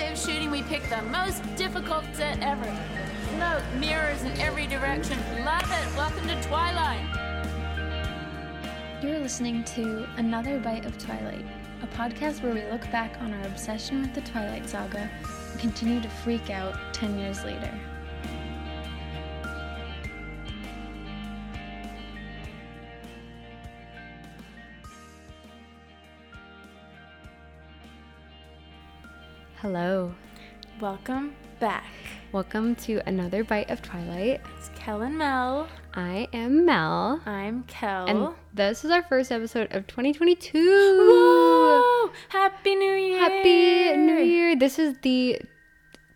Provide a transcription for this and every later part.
day of shooting, we picked the most difficult set ever. Smoke, mirrors in every direction. Love it. Welcome to Twilight. You're listening to Another Bite of Twilight, a podcast where we look back on our obsession with the Twilight Saga and continue to freak out 10 years later. Hello. Welcome back. Welcome to another bite of Twilight. It's Kel and Mel. I am Mel. I'm Kel. And this is our first episode of 2022. Whoa! Happy New Year! Happy New Year. This is the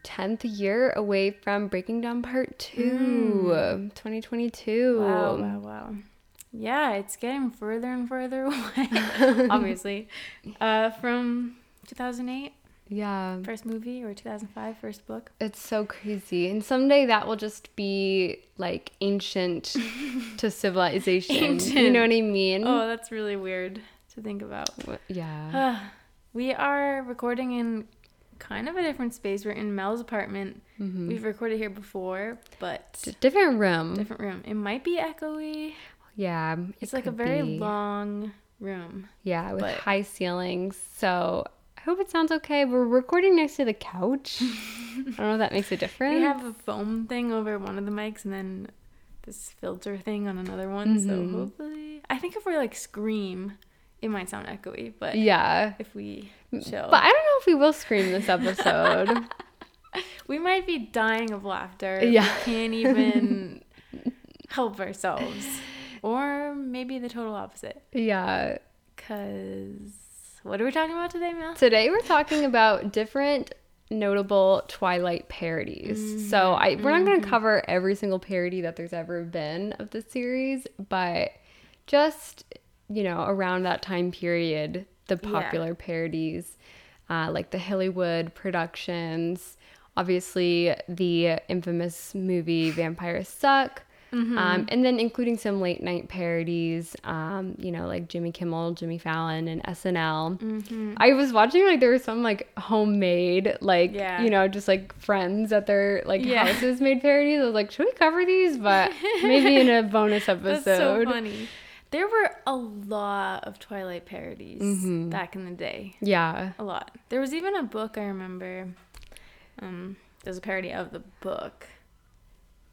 10th year away from Breaking Dawn Part 2. 2022. Wow, wow, wow. Yeah, it's getting further and further away, obviously, uh, from 2008, Yeah. first movie, or 2005, first book. It's so crazy. And someday that will just be like ancient to civilization. You know what I mean? Oh, that's really weird to think about. Wh- Yeah. Uh, we are recording in kind of a different space. We're in Mel's apartment. Mm-hmm. We've recorded here before, but D- different room. different room. It might be echoey. Yeah. it It's like a very be. long room. Yeah, with but- high ceilings. So hope it sounds okay. We're recording next to the couch. I don't know if that makes a difference. We have a foam thing over one of the mics and then this filter thing on another one. So Mhm. hopefully, I think if we like scream, it might sound echoey. But yeah. if we chill, But I don't know if we will scream this episode. we might be dying of laughter. Yeah. we can't even help ourselves, or maybe the total opposite. yeah. Cause what are we talking about today, Mel? Today we're talking about different notable Twilight parodies. So I we're not going to cover every single parody that there's ever been of the series, but just you know around that time period, the Yeah. popular parodies, uh, like the Hillywood productions, obviously the infamous movie Vampires Suck. Um, and then including some late night parodies, um, you know, like Jimmy Kimmel, Jimmy Fallon, and SNL. Mm-hmm. I was watching like there was some like homemade like Yeah. you know just like friends at their like Yeah. houses made parodies. I was like, should we cover these? But maybe in a bonus episode. That's so funny. There were a lot of Twilight parodies Mm-hmm. back in the day. Yeah. A lot. There was even a book I remember. Um, there's a parody of the book,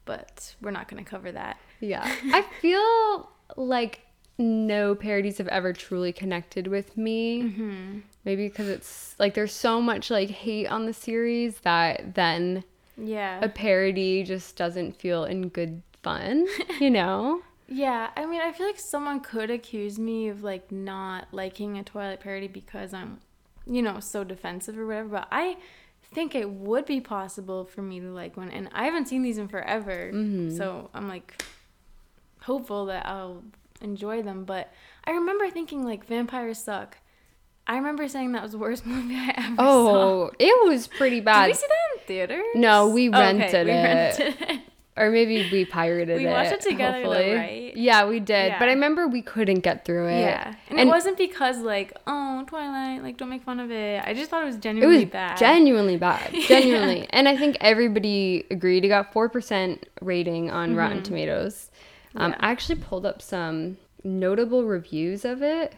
but we're not going to cover that. Yeah. I feel like no parodies have ever truly connected with me. Mm-hmm. Maybe because it's like there's so much like hate on the series that then Yeah. a parody just doesn't feel in good fun, you know? Yeah, I mean, I feel like someone could accuse me of like not liking a Twilight parody because I'm, you know, so defensive or whatever. But I think it would be possible for me to like one, and I haven't seen these in forever, mm-hmm. so I'm like hopeful that I'll enjoy them. But I remember thinking like vampires suck. I remember saying that was the worst movie I ever saw. Oh, it was pretty bad. Did we see that in theaters? No, we Okay, rented it. rented it. Or maybe we pirated We it. watched it together though, right? Yeah, we did. But I remember we couldn't get through it. Yeah, and, it wasn't because like, oh, Twilight, like, don't make fun of it. I just thought it was It genuinely was bad. genuinely bad. Genuinely. And I think everybody agreed. It got 4% rating on Rotten Tomatoes. Um, Mm-hmm. Yeah. I actually pulled up some notable reviews of it.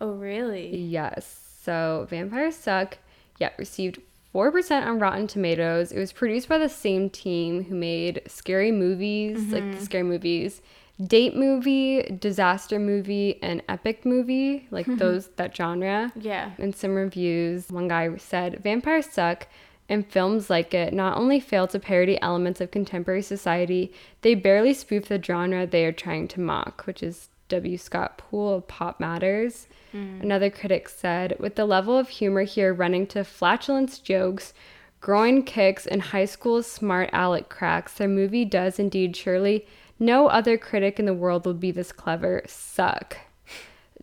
oh, really? Yes. So Vampires Suck, yeah, received 4% on Rotten Tomatoes. It was produced by the same team who made scary movies, like Mm-hmm. the scary movies, date movie, disaster movie, and epic movie, like those, that genre. Yeah. In some reviews, one guy said, Vampires Suck and films like it not only fail to parody elements of contemporary society, they barely spoof the genre they are trying to mock, which is W. Scott Poole of Pop Matters. Mm. Another critic said, with the level of humor here running to flatulence jokes, groin kicks, and high school smart aleck cracks, the movie does indeed surely no other critic in the world will be this clever. Suck.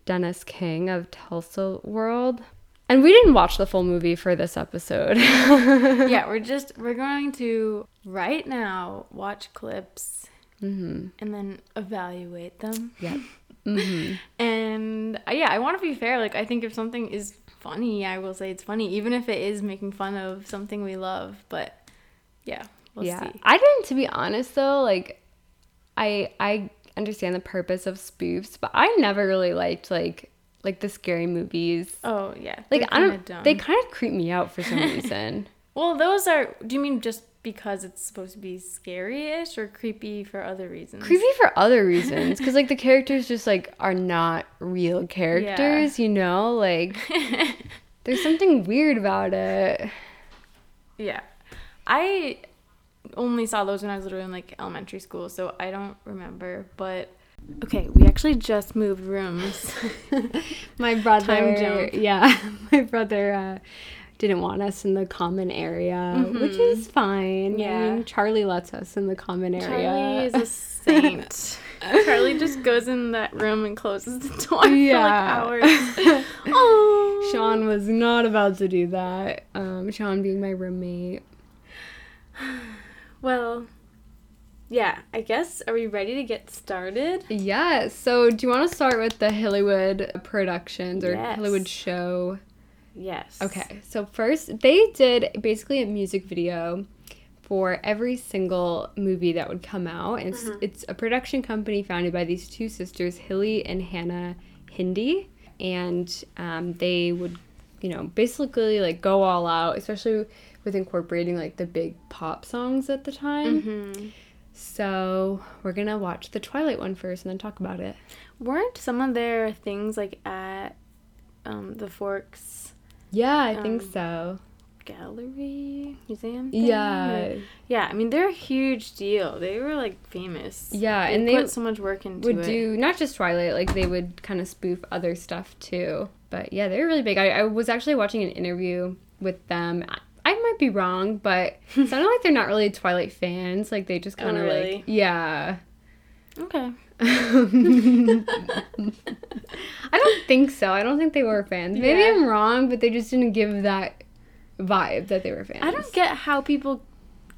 Dennis King of Tulsa World. And we didn't watch the full movie for this episode. yeah, we're just we're going to right now watch clips hmm and then evaluate them. Yeah. Mm-hmm. and uh, yeah, I want to be fair. Like, I think if something is funny, I will say it's funny, even if it is making fun of something we love. But yeah, we'll yeah. see. I didn't to be honest though, like I I understand the purpose of spoofs, but I never really liked like like the scary movies. Oh yeah, Like I don't dumb. they kind of creep me out for some reason. Well, those are. Do you mean just because it's supposed to be scary-ish or creepy for other reasons? creepy for other reasons because like the characters just like are not real characters you know like there's something weird about it Yeah, I only saw those when I was literally in like elementary school, so I don't remember. But okay, we actually just moved rooms. my brother yeah my brother uh didn't want us in the common area which is fine Yeah. I mean, charlie lets us in the common area Charlie is a saint. Charlie just goes in that room and closes the door Yeah. for like hours. oh, sean was not about to do that um sean being my roommate Well, yeah. I guess. Are we ready to get started? Yes. So, do you want to start with the Hillywood productions or Yes. Hillywood show? Yes. Okay. So, first, they did basically a music video for every single movie that would come out. And it's, it's a production company founded by these two sisters, Hilly and Hannah Hindi. And um, they would, you know, basically like go all out, especially with incorporating like the big pop songs at the time. hmm So we're gonna watch the Twilight one first and then talk about it. Weren't some of their things like at um, the Forks Yeah, I think Um, so. Gallery Museum? thing? Yeah, Yeah, I mean they're a huge deal. They were like famous. yeah, They and they put so much work into would it. do not just Twilight, like they would kind of spoof other stuff too. But yeah, they're really big. I, I was actually watching an interview with them. I, might be wrong, but it sounded like they're not really Twilight fans. Like they just Oh, kind of really? like yeah. Okay. I don't think so. I don't think they were fans. Maybe Yeah. I'm wrong, but they just didn't give that vibe that they were fans. I don't get how people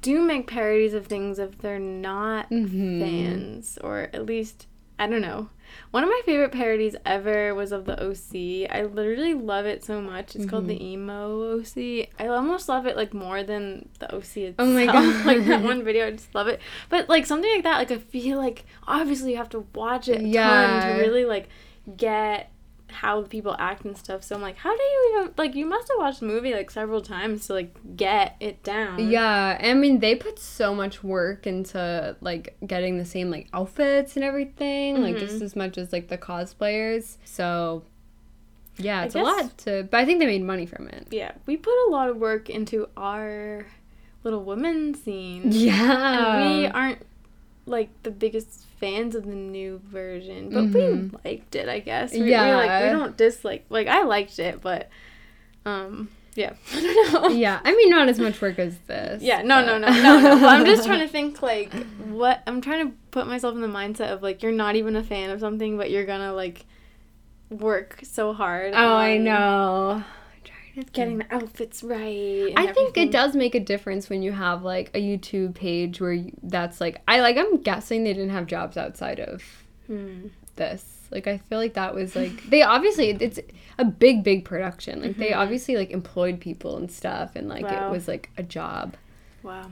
do make parodies of things if they're not Mhm. fans, or at least I don't know. One of my favorite parodies ever was of the OC. I literally love it so much. It's called the mm-hmm. emo OC. I almost love it like more than the OC itself. Oh my God. like that one video, I just love it. But like something like that, like I feel like obviously you have to watch it a ton Yeah. to really like get how people act and stuff. So I'm like, how do you even like? You must have watched the movie like several times to like get it down. Yeah, I mean they put so much work into like getting the same like outfits and everything, like Mm-hmm. just as much as like the cosplayers. So yeah, it's a lot to but I think they made money from it. yeah. We put a lot of work into our little women scene. Yeah. And we aren't like the biggest fans of the new version, but Mhm. we liked it. I guess. We, Yeah. We, like we don't dislike. Like I liked it, but um yeah. I don't know. yeah, I mean not as much work as this. Yeah, no, no, but- no, no, no. But I'm just trying to think like what I'm trying to put myself in the mindset of like you're not even a fan of something, but you're gonna like work so hard. Oh, I on know. Getting the outfits right. and I think it does make a difference when you have like a YouTube page where you, that's like I like I'm guessing they didn't have jobs outside of Hmm. this. Like I feel like that was like they obviously it's a big big production. Like they obviously like employed people and stuff and like Wow. it was like a job. Wow.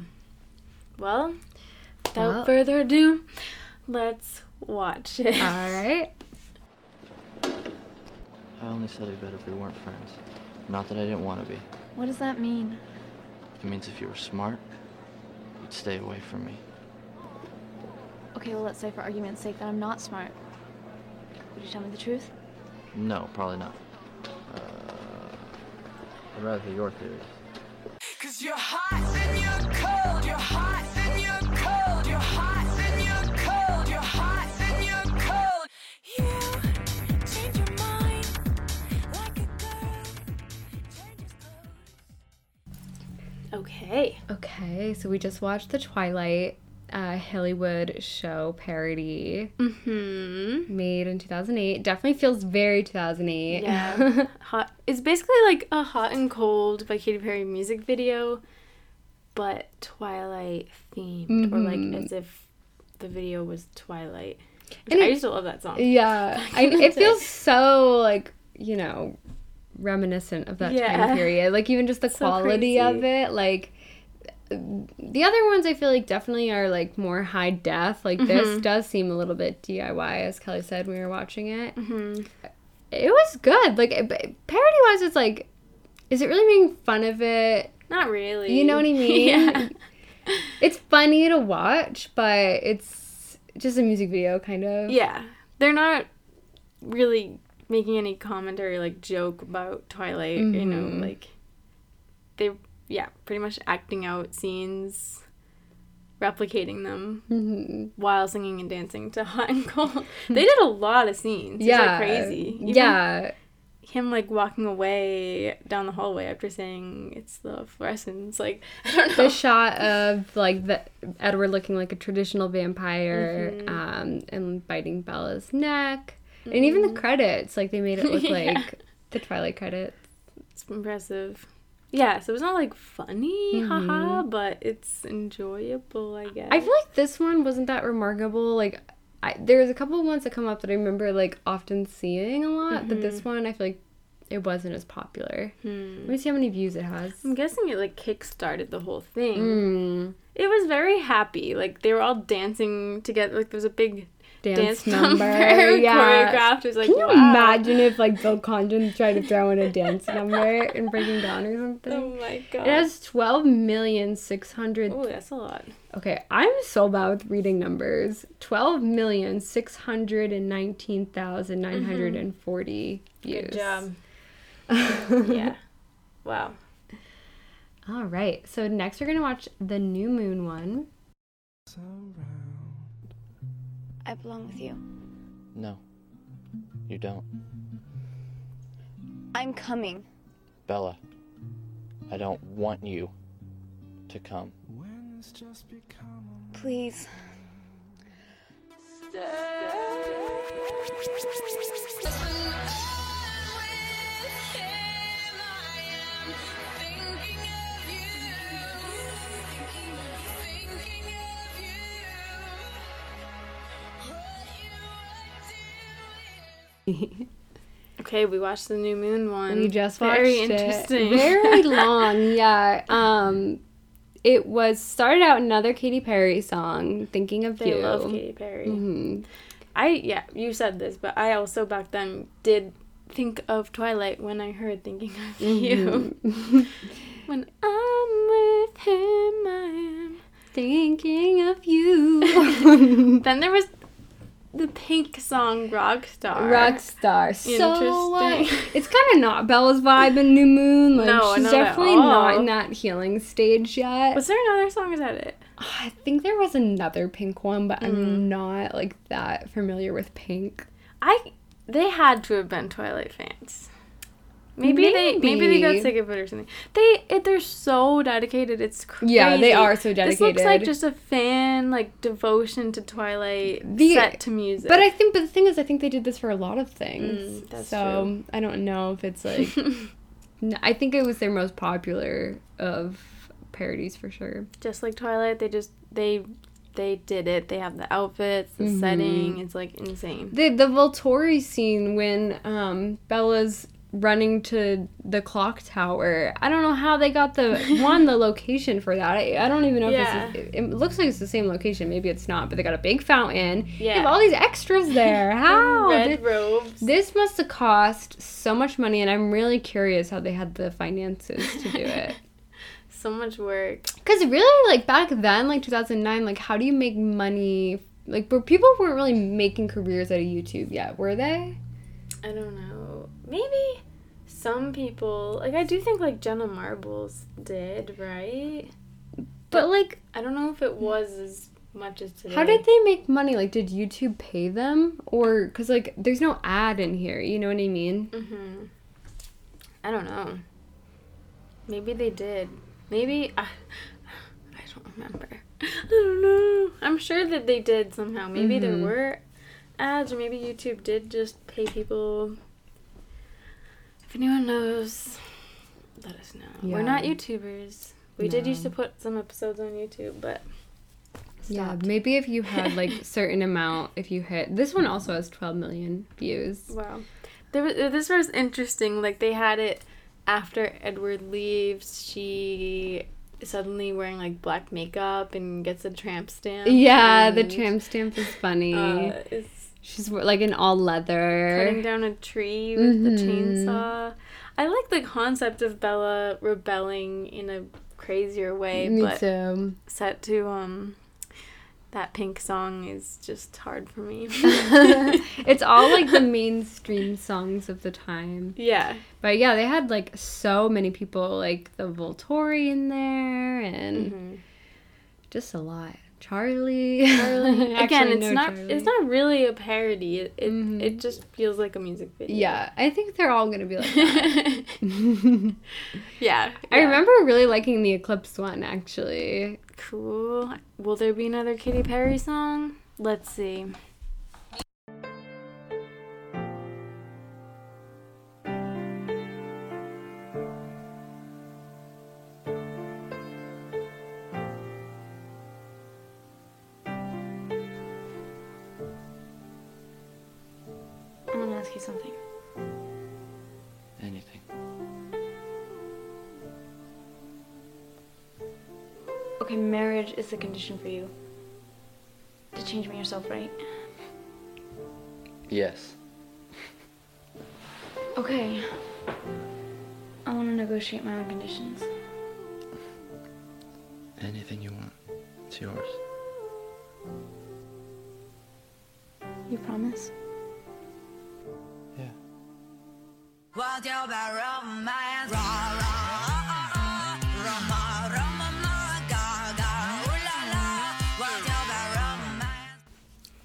Well, without Well. further ado, let's watch it. All right. I only said it better if we weren't friends. Not that I didn't want to be. What does that mean? It means if you were smart, you'd stay away from me. Okay, well, let's say for argument's sake that I'm not smart. Would you tell me the truth? No, probably not. Uh, I'd rather hear your theories. Cause you're hot, then you're cold. You're hot, Okay. Okay, so we just watched the Twilight uh, Hillywood show parody Mm-hmm. made in 2008. Definitely feels very 2008. Yeah. hot. It's basically like a hot and cold by Katy Perry music video, but Twilight themed, or Mhm. like as if the video was Twilight. And I it- used to love that song. Yeah, I, it feels so like you know reminiscent of that Yeah. time period. Like even just the So quality of it. Like the other ones, I feel like definitely are like more high def. Like Mm-hmm. this does seem a little bit DIY, as Kelly said when we were watching it. Mm-hmm. It was good. Like parody wise, it's like, is it really making fun of it? Not really. You know what I mean? yeah. It's funny to watch, but it's just a music video, kind of. Yeah. They're not really making any commentary like joke about Twilight, you know, Mhm. like they yeah, pretty much acting out scenes, replicating them hmm while singing and dancing to Hot and Cold. they did a lot of scenes. Yeah. like crazy. Even yeah. Him like walking away down the hallway after saying it's the fluorescence, like I don't know. the shot of like the Edward looking like a traditional vampire Mhm. um, and biting Bella's neck, and even the credits like they made it look Mm-hmm. Yeah. like the Twilight credits. It's impressive. Yeah, so it's not like funny, haha, Mhm. but it's enjoyable, I guess. I feel like this one wasn't that remarkable. Like I, there's a couple of ones that come up that I remember like often seeing a lot, but this one I feel like it wasn't as popular. Hmm. Let me see how many views it has. I'm guessing it like kick-started the whole thing. Mm, It was very happy. Like they were all dancing together. Like there was a big dance, dance, number, number, yeah. choreographed. It was like, Can you wow. imagine if like Bill Condon tried to throw in a dance number in Breaking Dawn or something? Oh my god. It has twelve million six hundred. Oh, that's a lot. Okay, I'm so bad with reading numbers. Twelve million six hundred and nineteen thousand nine hundred and forty mm-hmm. views. Good job. Yeah. Wow. All right. So next we're gonna watch the New Moon one. I belong with you. No, you don't. I'm coming. Bella, I don't want you to come. Please. Okay, we watched the new moon one. We just watched Very it. interesting. Very long, yeah. Um, it was started out another Katy Perry song, "Thinking of They You." love Katy Perry. Mhm. I yeah, you said this, but I also back then did think of Twilight when I heard thinking of you. Mhm. When I'm with him, I am. Thinking of you. Then there was the Pink song Rockstar. Rockstar. So what? Interesting. It's kind of not Bella's vibe in New Moon. Like No, she's not at definitely not in that healing stage yet. Was there another song? Is that it? I think there was another Pink one, but Mm. I'm not like that familiar with Pink. I they had to have been Twilight fans. Maybe, they maybe they got sick of it or something. They it, they're so dedicated. It's crazy. Yeah, they are so dedicated. This looks like just a fan like devotion to Twilight The- set to music. But I think, but the thing is, I think they did this for a lot of things. Mm, that's so true. I don't know if it's like. I think it was their most popular of parodies for sure. just like Twilight, they just they they did it. They have the outfits, the Mhm. setting. It's like insane. The the Volturi scene when um Bella's running to the clock tower. I don't know how they got the one the location for that. I, I don't even know Yeah. if it's it, looks like it's the same location. Maybe it's not, but they got a big fountain. They have all these extras there. How? Red Thi- robes. This must have cost so much money, and I'm really curious how they had the finances to do it. so much work. Because really, like back then, like 2009, like how do you make money? Like, were people weren't really making careers out of YouTube yet, were they? I don't know. Maybe some people like I do think like Jenna Marbles did, right? But like, I don't know if it was as much as today. how did they make money? Like, did YouTube pay them, or because like there's no ad in here? You know what I mean? Mhm. I don't know. Maybe they did. Maybe I. I don't remember. I don't know. I'm sure that they did somehow. Maybe there Mhm. were ads, or maybe YouTube did just pay people. If anyone knows, let us know. We're not YouTubers. We did used to put some episodes on YouTube, but Yeah, maybe if you had like certain amount, if you hit this one also has 12 million views. Wow. There was, this was interesting. Like they had it after Edward leaves. She suddenly wearing like black makeup and gets a tramp stamp. Yeah, the tramp stamp is funny. Uh, is She's like in all leather. cutting down a tree with the Mhm. chainsaw. I like the concept of Bella rebelling in a crazier way, Me but too. set to um that pink song is just hard for me. it's all like the mainstream songs of the time. yeah. But yeah, they had like so many people, like the Volturi in there, and Mhm. just a lot. Charlie. Again, Actually, it's no not Charlie. it's not really a parody. It it, Mhm. it just feels like a music video. Yeah, I think they're all gonna be like that. yeah. I remember really liking the Eclipse one actually. Cool. Will there be another Katy Perry song? Let's see. You something. Anything. Okay, marriage is the condition for you to change me yourself, right? Yes. Okay. I want to negotiate my own conditions. Anything you want. It's yours. You promise? 我就把 romance ra ra roma roma ma ga ga ooh la la 我就把 romance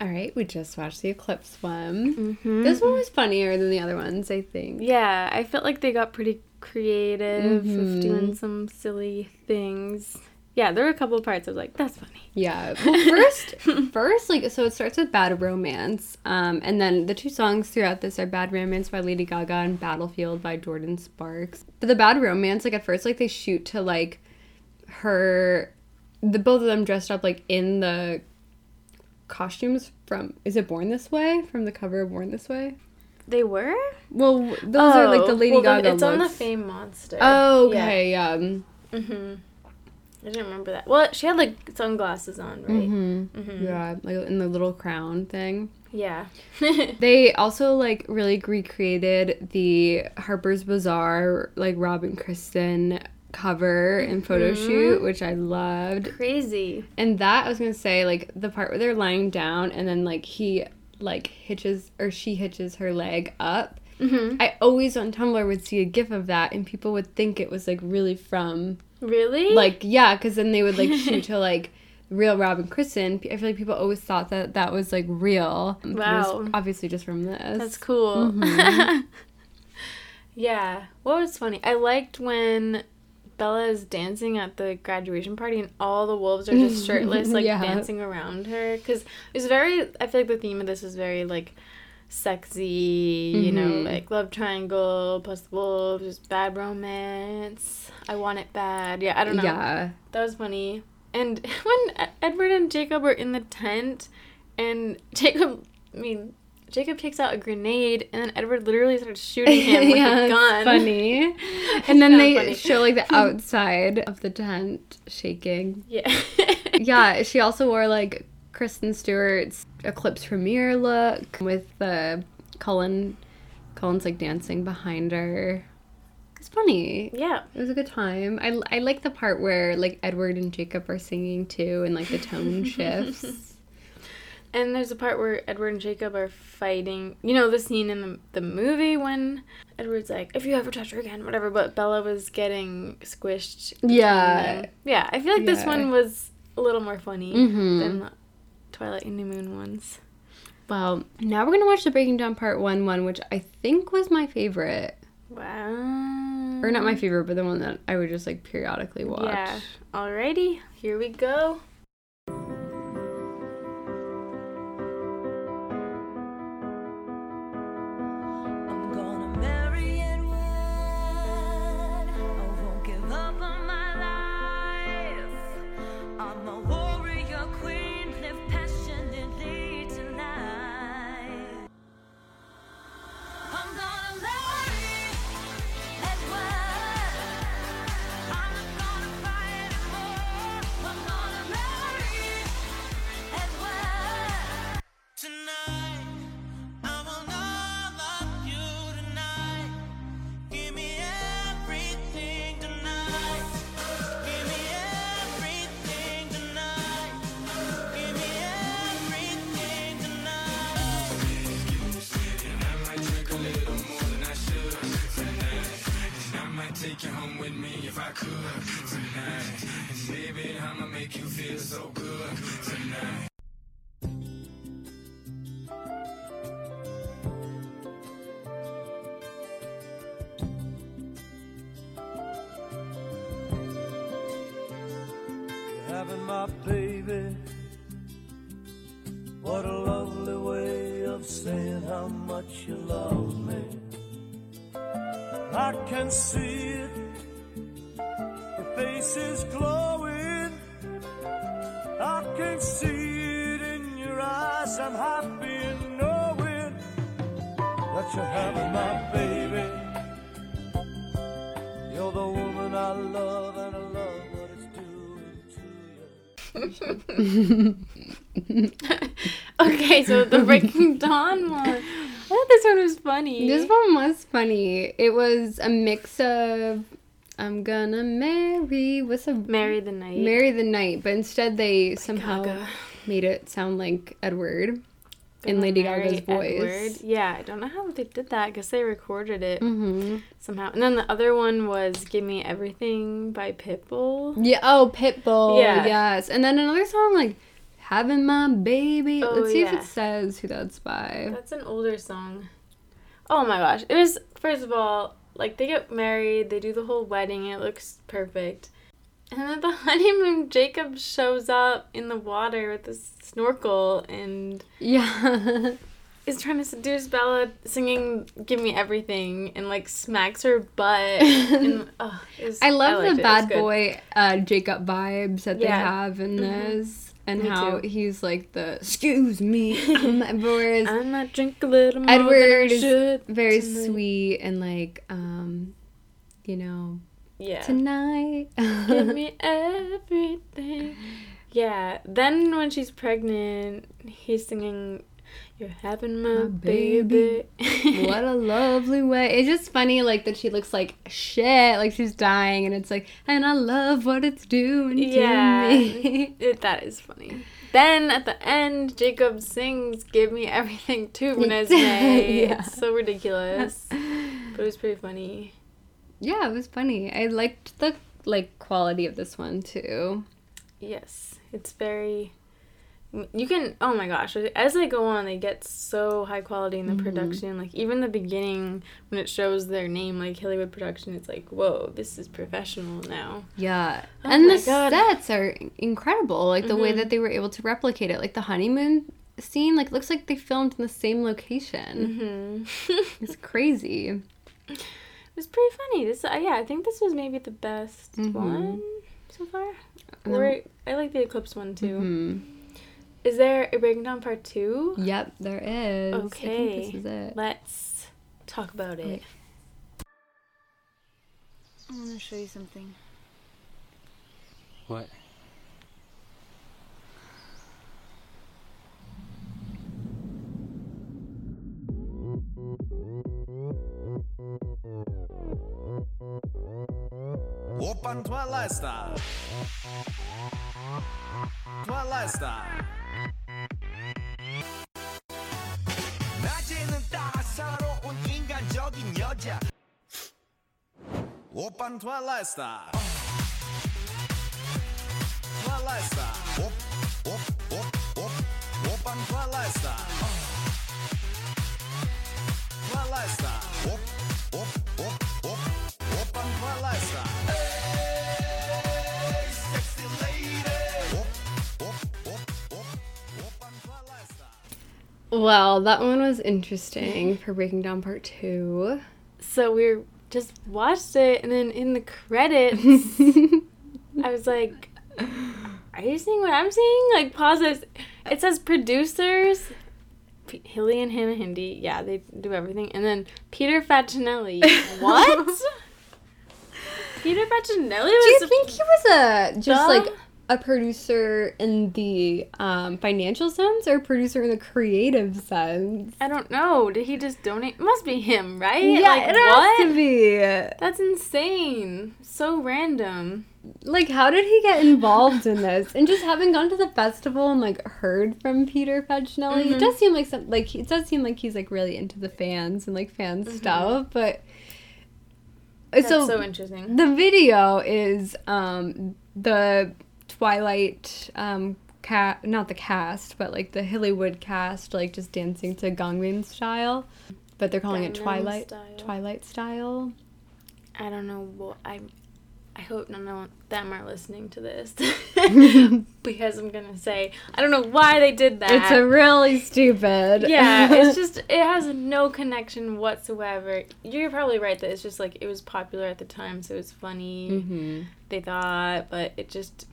All right, we just watched the Eclipse one. Mhm. This one was funnier than the other ones, I think. Yeah, I felt like they got pretty creative Mhm. with doing some silly things. Yeah, there were a couple of parts I was like, that's funny. Yeah. Well, first, first, like, so it starts with Bad Romance, um, and then the two songs throughout this are Bad Romance by Lady Gaga and Battlefield by Jordin Sparks. But the Bad Romance, like, at first, like, they shoot to like her, the both of them dressed up like in the costumes from is it Born This Way from the cover of Born This Way. They were? Well, those are like the Oh, Lady well, Gaga It's on the looks. Fame Monster. Oh, okay. Yeah. Um, hmm I didn't remember that. Well, she had like sunglasses on, right? mhm. Yeah, like in the little crown thing. Yeah. They also like really recreated the Harper's Bazaar like Robin Kristen cover and photo shoot, which I loved. Crazy. And that I was gonna say like the part where they're lying down and then like he like hitches or she hitches her leg up. hmm I always on Tumblr would see a gif of that and people would think it was like really from Really? like yeah because then they would like shoot to like real Robin Kristen. I feel like people always thought that that was like real. but it was Wow. obviously just from this. That's cool. Mm-hmm. yeah. What was funny? I liked when Bella is dancing at the graduation party and all the wolves are just shirtless, like Yeah. dancing around her. Because it's very, I feel like the theme of this is very like sexy, you know, Mhm. like love triangle plus wolves, just bad romance. I want it bad. Yeah, I don't know. Yeah. That was funny. And when Edward and Jacob were in the tent, and Jacob, I mean, Jacob takes out a grenade, and then Edward literally starts shooting him with yeah, a gun. funny. And then they funny. show like the outside of the tent shaking. Yeah. Yeah, she also wore like Kristen Stewart's Eclipse premiere look with the Cullen Cullen's like dancing behind her. It's funny. yeah. It was a good time. I, I like the part where like Edward and Jacob are singing too and like the tone shifts. And there's a part where Edward and Jacob are fighting. You know, the scene in the, the movie when Edward's like, if you ever touch her again, whatever, but Bella was getting squished. Yeah. Yeah, I feel like this one was a little more funny Mhm. than Twilight and New Moon ones. Well, now we're gonna watch the Breaking Dawn Part One one, which I think was my favorite. Wow. Or not my favorite, but the one that I would just like periodically watch. Yeah. Alrighty, here we go. Take you home with me if I could tonight. And baby, I'ma make you feel so good tonight. Dawn one. I thought this one was funny. This one was funny. It was a mix of I'm gonna marry what's a Marry the Night. marry the night, but instead they somehow Gaga. made it sound like Edward in Lady Gaga's voice. Edward. Yeah, I don't know how they did that. because they recorded it hmm somehow. And then the other one was "Give Me Everything" by Pitbull. Yeah. Oh, Pitbull. Yeah. Yes. And then another song like "Having My Baby." Oh, Let's see if it says who that's by. That's an older song. Oh my gosh. It was, first of all, like they get married, they do the whole wedding, it looks perfect. And then the honeymoon, Jacob shows up in the water with this snorkel and Yeah. is trying to seduce Bella, singing "Give Me Everything" and like smacks her butt. and oh, was, I love. It the bad boy uh, Jacob vibes that they have in this, and Me how too. he's like the excuse me, um, whereas I might drink a little more Edward is very tonight. sweet and like um, you know, Yeah. tonight. Give me everything. Yeah. Then when she's pregnant, he's singing, "You're having my, My baby." baby. what a lovely way. It's just funny, like that she looks like shit, like she's dying, and it's like, and I love what it's doing Yeah. to me. It, that is funny. Then at the end, Jacob sings "Give Me Everything" to Renesmee. Yeah. It's so ridiculous, but it was pretty funny. yeah, it was funny. I liked the like quality of this one too. Yes, it's very. You can. Oh my gosh! As they go on, they get so high quality in the Mm-hmm. production. Like even the beginning, when it shows their name, like Hillywood Production, it's like, whoa, this is professional now. Yeah. Oh and the God. sets are incredible. Like the way Mhm. that they were able to replicate it. Like the honeymoon scene, like looks like they filmed in the same location. hmm It's crazy. it was pretty funny. This, uh, yeah, I think this was maybe the best Mhm. one so far. Or then- I like the Eclipse one too. Is there a breakdown part two? Yep, there is. Okay. this is it. Let's talk about it. Wait. I want to show you something. What? Open twilight star. Twilight star. Georgia. Open Op, op, op, op. Open Op, op, op, op. Open Well, that one was interesting for Breaking Dawn part two. So we were just watched it, and then in the credits, I was like, "Are you seeing what I'm seeing?" Like, pause this. It says producers, P- Hilly and Hannah Hindi. Yeah, they do everything, and then Peter Facinelli. what? Peter Facinelli was. Do you think he was a just like a producer in the um, financial sense or a producer in the creative sense? I don't know. Did he just donate? Must be him, right? Yeah, like, it what? has to be. That's insane. So random. Like, how did he get involved in this? And just having gone to the festival and like heard from Peter Facinelli, Mhm. it does seem like some like it does seem like he's like really into the fans and like fan Mm-hmm. stuff, but. That's so, so interesting. the video is um the Twilight um cat not the cast but like the Hillywood cast like just dancing to Gangnam style, but they're calling it Twilight Style. Twilight style. I don't know what I. I hope none of them are listening to this because I'm gonna say I don't know why they did that. It's a really stupid. yeah, it's just it has no connection whatsoever. You're probably right that it's just like it was popular at the time, so it was funny. hmm They thought, but it just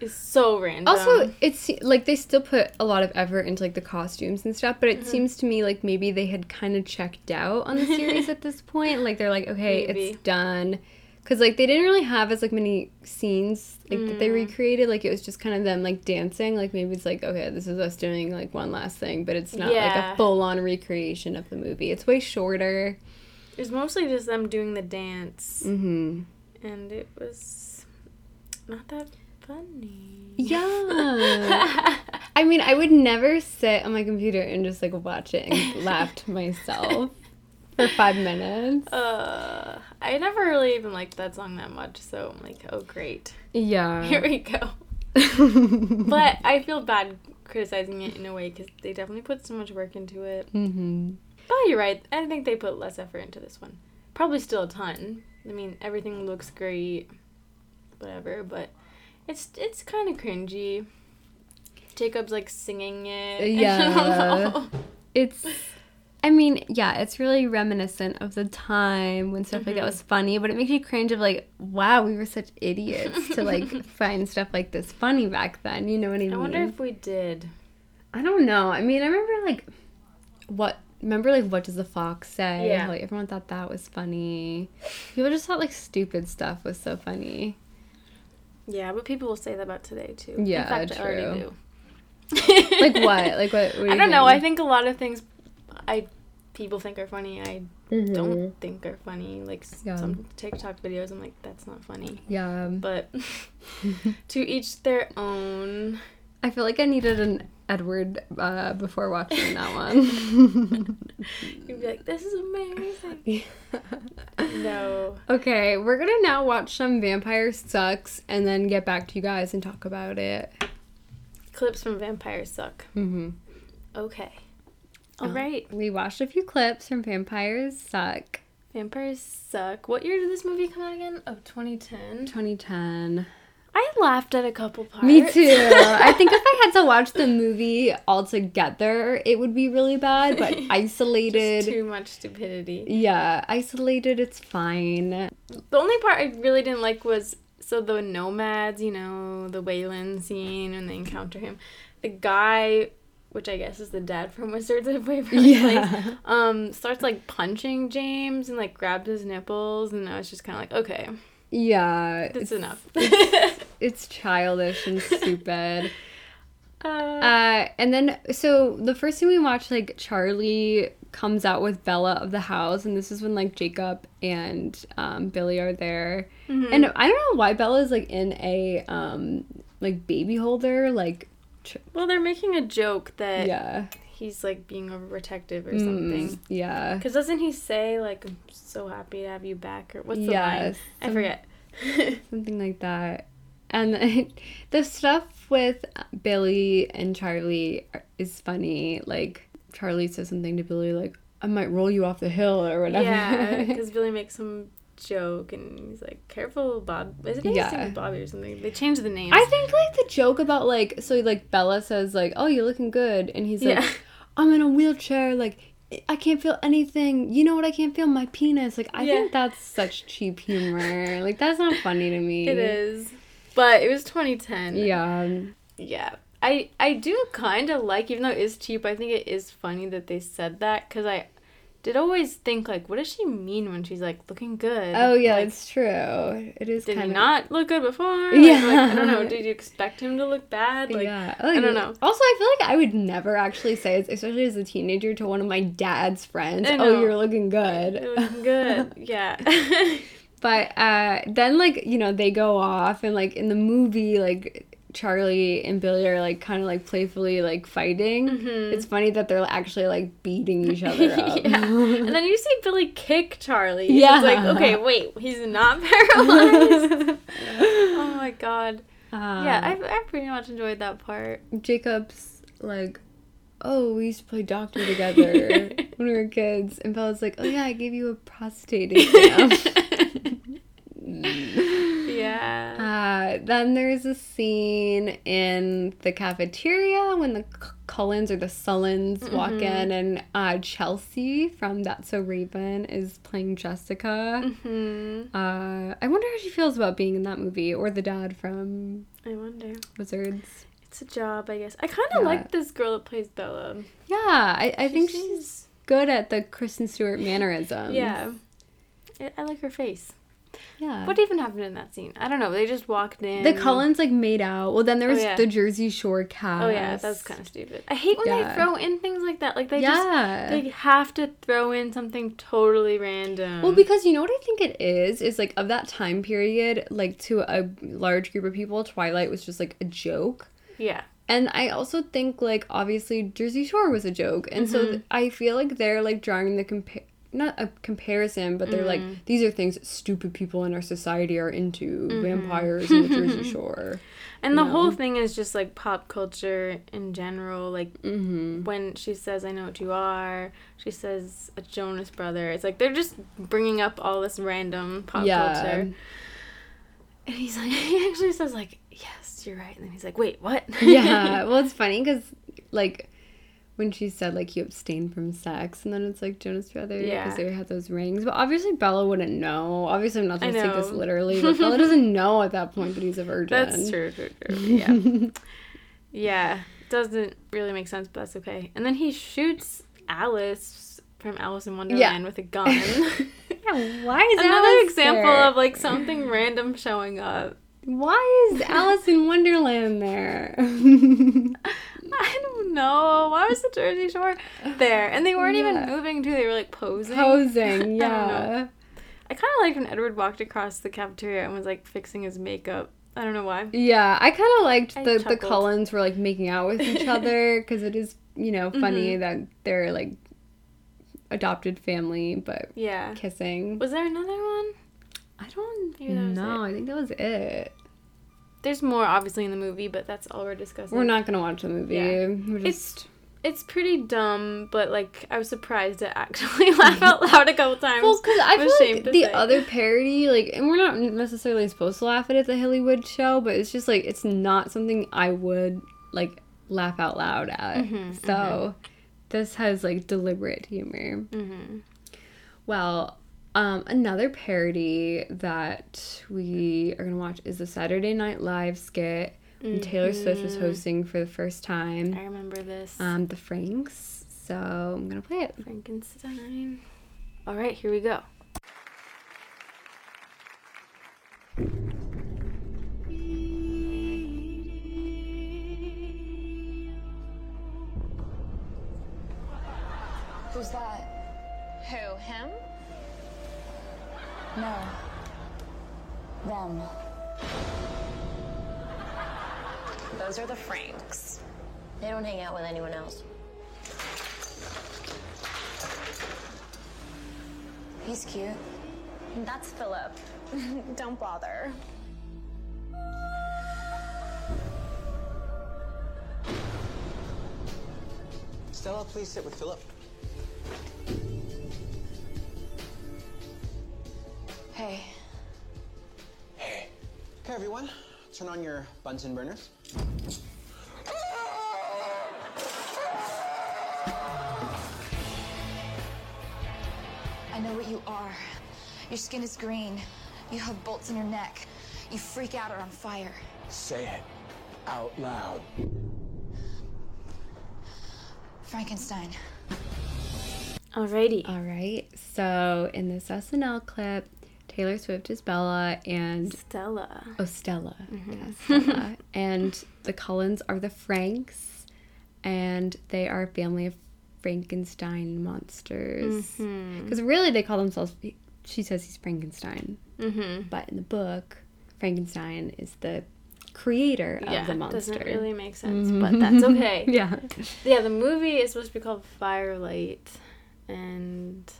is so random. Also, it's like they still put a lot of effort into like the costumes and stuff, but it Mm-hmm. seems to me like maybe they had kind of checked out on the series at this point. Like they're like, okay, Maybe. it's done. Cause like they didn't really have as like many scenes like that Mm. they recreated. Like it was just kind of them like dancing. Like maybe it's like okay, this is us doing like one last thing, but it's not like a full on recreation of the movie. It's way shorter. It's mostly just them doing the dance, Mm-hmm. and it was not that funny. Yeah. I mean, I would never sit on my computer and just like watch it and laugh to myself for five minutes. Uh, I never really even liked that song that much, so I'm like, oh great, Yeah. here we go. But I feel bad criticizing it in a way because they definitely put so much work into it. hmm But you're right. I think they put less effort into this one. Probably still a ton. I mean, everything looks great, whatever. But it's it's kind of cringy. Jacob's like singing it. Yeah. It's, I mean, yeah, it's really reminiscent of the time when stuff like that mm-hmm. was funny, but it makes you cringe of like, wow, we were such idiots to like find stuff like this funny back then. You know what I mean? I wonder if we did. I don't know. I mean, I remember like, what, remember like, what does the fox say? Yeah. Like, everyone thought that was funny. People just thought like stupid stuff was so funny. Yeah, but people will say that about today too. Yeah, In fact, I already true. do. Like what? Like what? what I don't know. I think? a lot of things I people think are funny. I Mhm. don't think are funny. Like Yeah. some TikTok videos, I'm like, that's not funny. Yeah. But to each their own. I feel like I needed an Edward uh, before watching that one. You'd be like, this is amazing. No. okay, we're gonna now watch some Vampire Sucks and then get back to you guys and talk about it. Clips from Vampire Suck. Mm-hmm. Okay. All right. We watched a few clips from Vampires Suck Vampires Suck. What year did this movie come out again? Oh, 2010. 2010. I laughed at a couple parts. Me too. I think if I had to watch the movie all together, it would be really bad, but isolated. Too much stupidity. yeah, isolated, it's fine. The only part I really didn't like was so the nomads, you know, the Waylon scene when they encounter him. The guy, which I guess is the dad from Wizards of Waverly Yeah. Place, um, starts like punching James and like grabs his nipples, and I was just kind of like, okay, Yeah, that's it's, enough. it's childish and stupid. uh, Uh, and then so the first thing we watch, like Charlie comes out with Bella of the house, and this is when like Jacob and um, Billy are there, Mm-hmm. and I don't know why Bella is like in a um like baby holder, like tr- well, they're making a joke that yeah, he's like being overprotective or Mm, something. yeah, Because doesn't he say like, "I'm so happy to have you back" or what's the line? Yes, I some- forget. something like that. And the stuff with Billy and Charlie is funny. Like Charlie says something to Billy like, "I might roll you off the hill" or whatever. Yeah, because Billy makes some joke and he's like, "Careful, Bob." Is it Yeah. Bobby or something? They changed the name. I think like the joke about like so like Bella says like, "Oh, you're looking good," and he's like, Yeah. "I'm in a wheelchair, like." I can't feel anything. You know what I can't feel? My penis. Like I Yeah. think that's such cheap humor. Like that's not funny to me. it is, but it was 2010. Yeah. yeah. I I do kind of like, even though it is cheap. I think it is funny that they said that because I did always think like, what does she mean when she's like looking good? Oh yeah, Like, it's true. It is did kind he not look good before? Yeah. like, I don't know. Did you expect him to look bad? Like, yeah. I don't know. Also, I feel like I would never actually say, especially as a teenager, to one of my dad's friends, "Oh, you're looking good." It was good. Yeah. But uh, then, like you know, they go off, and like in the movie, like Charlie and Billy are like kind of like playfully like fighting, it's funny that they're actually like beating each other up. yeah. And then you see Billy kick Charlie. Yeah. It's like, okay, wait, he's not paralyzed. oh my god. yeah, Uh, I, I pretty much enjoyed that part. Jacob's like, oh, we used to play doctor together when we were kids, and Bella's like, oh yeah, I gave you a prostate exam. Then there's a scene in the cafeteria when the Cullens or the Sullens walk in, and uh, Chelsea from That's So Raven is playing Jessica. hmm Uh, I wonder how she feels about being in that movie, or the dad from I wonder. Wizards. It's a job, I guess. I kind of Yeah. like this girl that plays Bella. Yeah, I, I think She's- she's good at the Kristen Stewart mannerisms. Yeah. I, I like her face. Yeah. What even happened in that scene? I don't know. They just walked in. the Cullens like made out. Well, then there Oh, was yeah. the Jersey Shore cast. Oh yeah, that's kind of stupid. I hate when Yeah. they throw in things like that. Like they yeah. just they have to throw in something totally random. Well, because you know what I think it is is like of that time period, like to a large group of people, Twilight was just like a joke. yeah, And I also think like obviously Jersey Shore was a joke, and so th- I feel like they're like drawing the compare not a comparison, but they're like these are things stupid people in our society are into vampires and the Jersey Shore. and the No. whole thing is just like pop culture in general. Like Mm-hmm. when she says "I know what you are," she says a Jonas Brother. It's like they're just bringing up all this random pop Yeah. culture. And he's like, he actually says like, "Yes, you're right," and then he's like, "Wait, what?" yeah, well, it's funny because like when she said like you abstained from sex, and then it's like Jonas Brothers Yeah. because they had those rings. But obviously Bella wouldn't know. Obviously, I'm not supposed to take this literally, but Bella doesn't know at that point that he's a virgin. That's true, true, true. Yeah. yeah. Doesn't really make sense, but that's okay. And then he shoots Alice from Alice in Wonderland with a gun. Yeah, why is Another Alice example there? of like something random showing up. why is Alice in Wonderland there? I don't know. Why was the Jersey Shore there? And they weren't Yeah. even moving too. They were like posing. Posing, yeah. I kind of liked when Edward walked across the cafeteria and was like fixing his makeup. I don't know why. Yeah, I kind of liked I the the. Cullens were like making out with each other because it is you know funny Mm-hmm. that they're like adopted family but Yeah. kissing. Was there another one? I don't Maybe that was know. I think that was it. There's more obviously in the movie, but that's all we're discussing. We're not gonna watch the movie. Yeah. We're It's just it's pretty dumb, but like I was surprised to actually laugh out loud a couple times. well because I I'm feel like the say. other parody like and we're not necessarily supposed to laugh at it the Hillywood show but it's just like it's not something I would like laugh out loud at. Mm-hmm, so this has like deliberate humor. Mm-hmm. Well, um, another parody that we are gonna watch is the Saturday Night Live skit when Taylor Swift was hosting for the first Mm-hmm. I remember this. Um, the Franks. So I'm gonna play it. Frankenstein. All right, here we go. Who's that? No. Them. Those are the Franks. They don't hang out with anyone else. He's cute. That's Philip. don't bother. Stella, please sit with Philip. Hey. Hey. Okay, everyone, turn on your Bunsen burners. I know what you are. Your skin is green. You have bolts in your neck. You freak out or on fire. Say it out loud. Frankenstein. Alrighty. All right. So in this SNL clip, Taylor Swift is Bella and Stella. oh Stella, mm-hmm. Yeah, Stella. and the Cullens are the Franks, and they are a family of Frankenstein monsters. Mm-hmm. Because really, they call themselves. She says he's Frankenstein, Mm-hmm. but in the book, Frankenstein is the creator of yeah, the it monster. doesn't really make sense, but mm-hmm. that's okay. yeah. Yeah, the movie is supposed to be called Firelight, and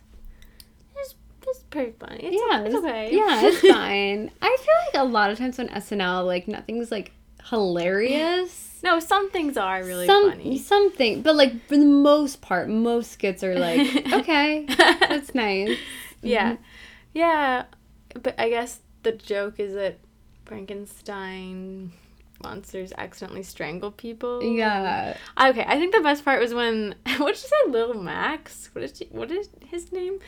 it's, it's pretty funny. It's, yeah, it's okay. Yeah, it's fine. I feel like a lot of times on SNL, like nothing's like hilarious. no, some things are really Some funny. something, but like for the most part, most skits are like okay, that's nice. Yeah, Mm-hmm. yeah, but I guess the joke is that Frankenstein monsters accidentally strangle people. Yeah, Okay, I think the best part was when what did you say, Little Max? What is she, what is his name?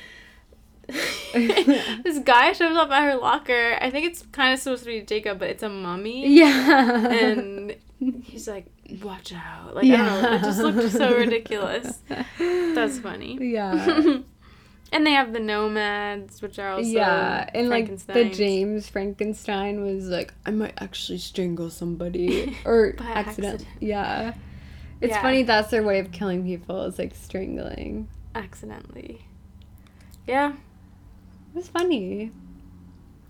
this guy shows up at her locker. I think it's kind of supposed to be Jacob, but it's a mummy. yeah, And he's like, "Watch out!" Like I don't know, it just looked so ridiculous. That's funny. yeah, And they have the nomads, which are also yeah. And like the James Frankenstein was like, I might actually strangle somebody or accident. accident. Yeah, it's Yeah. funny. That's their way of killing people. Is like strangling. accidentally. Yeah, It was funny.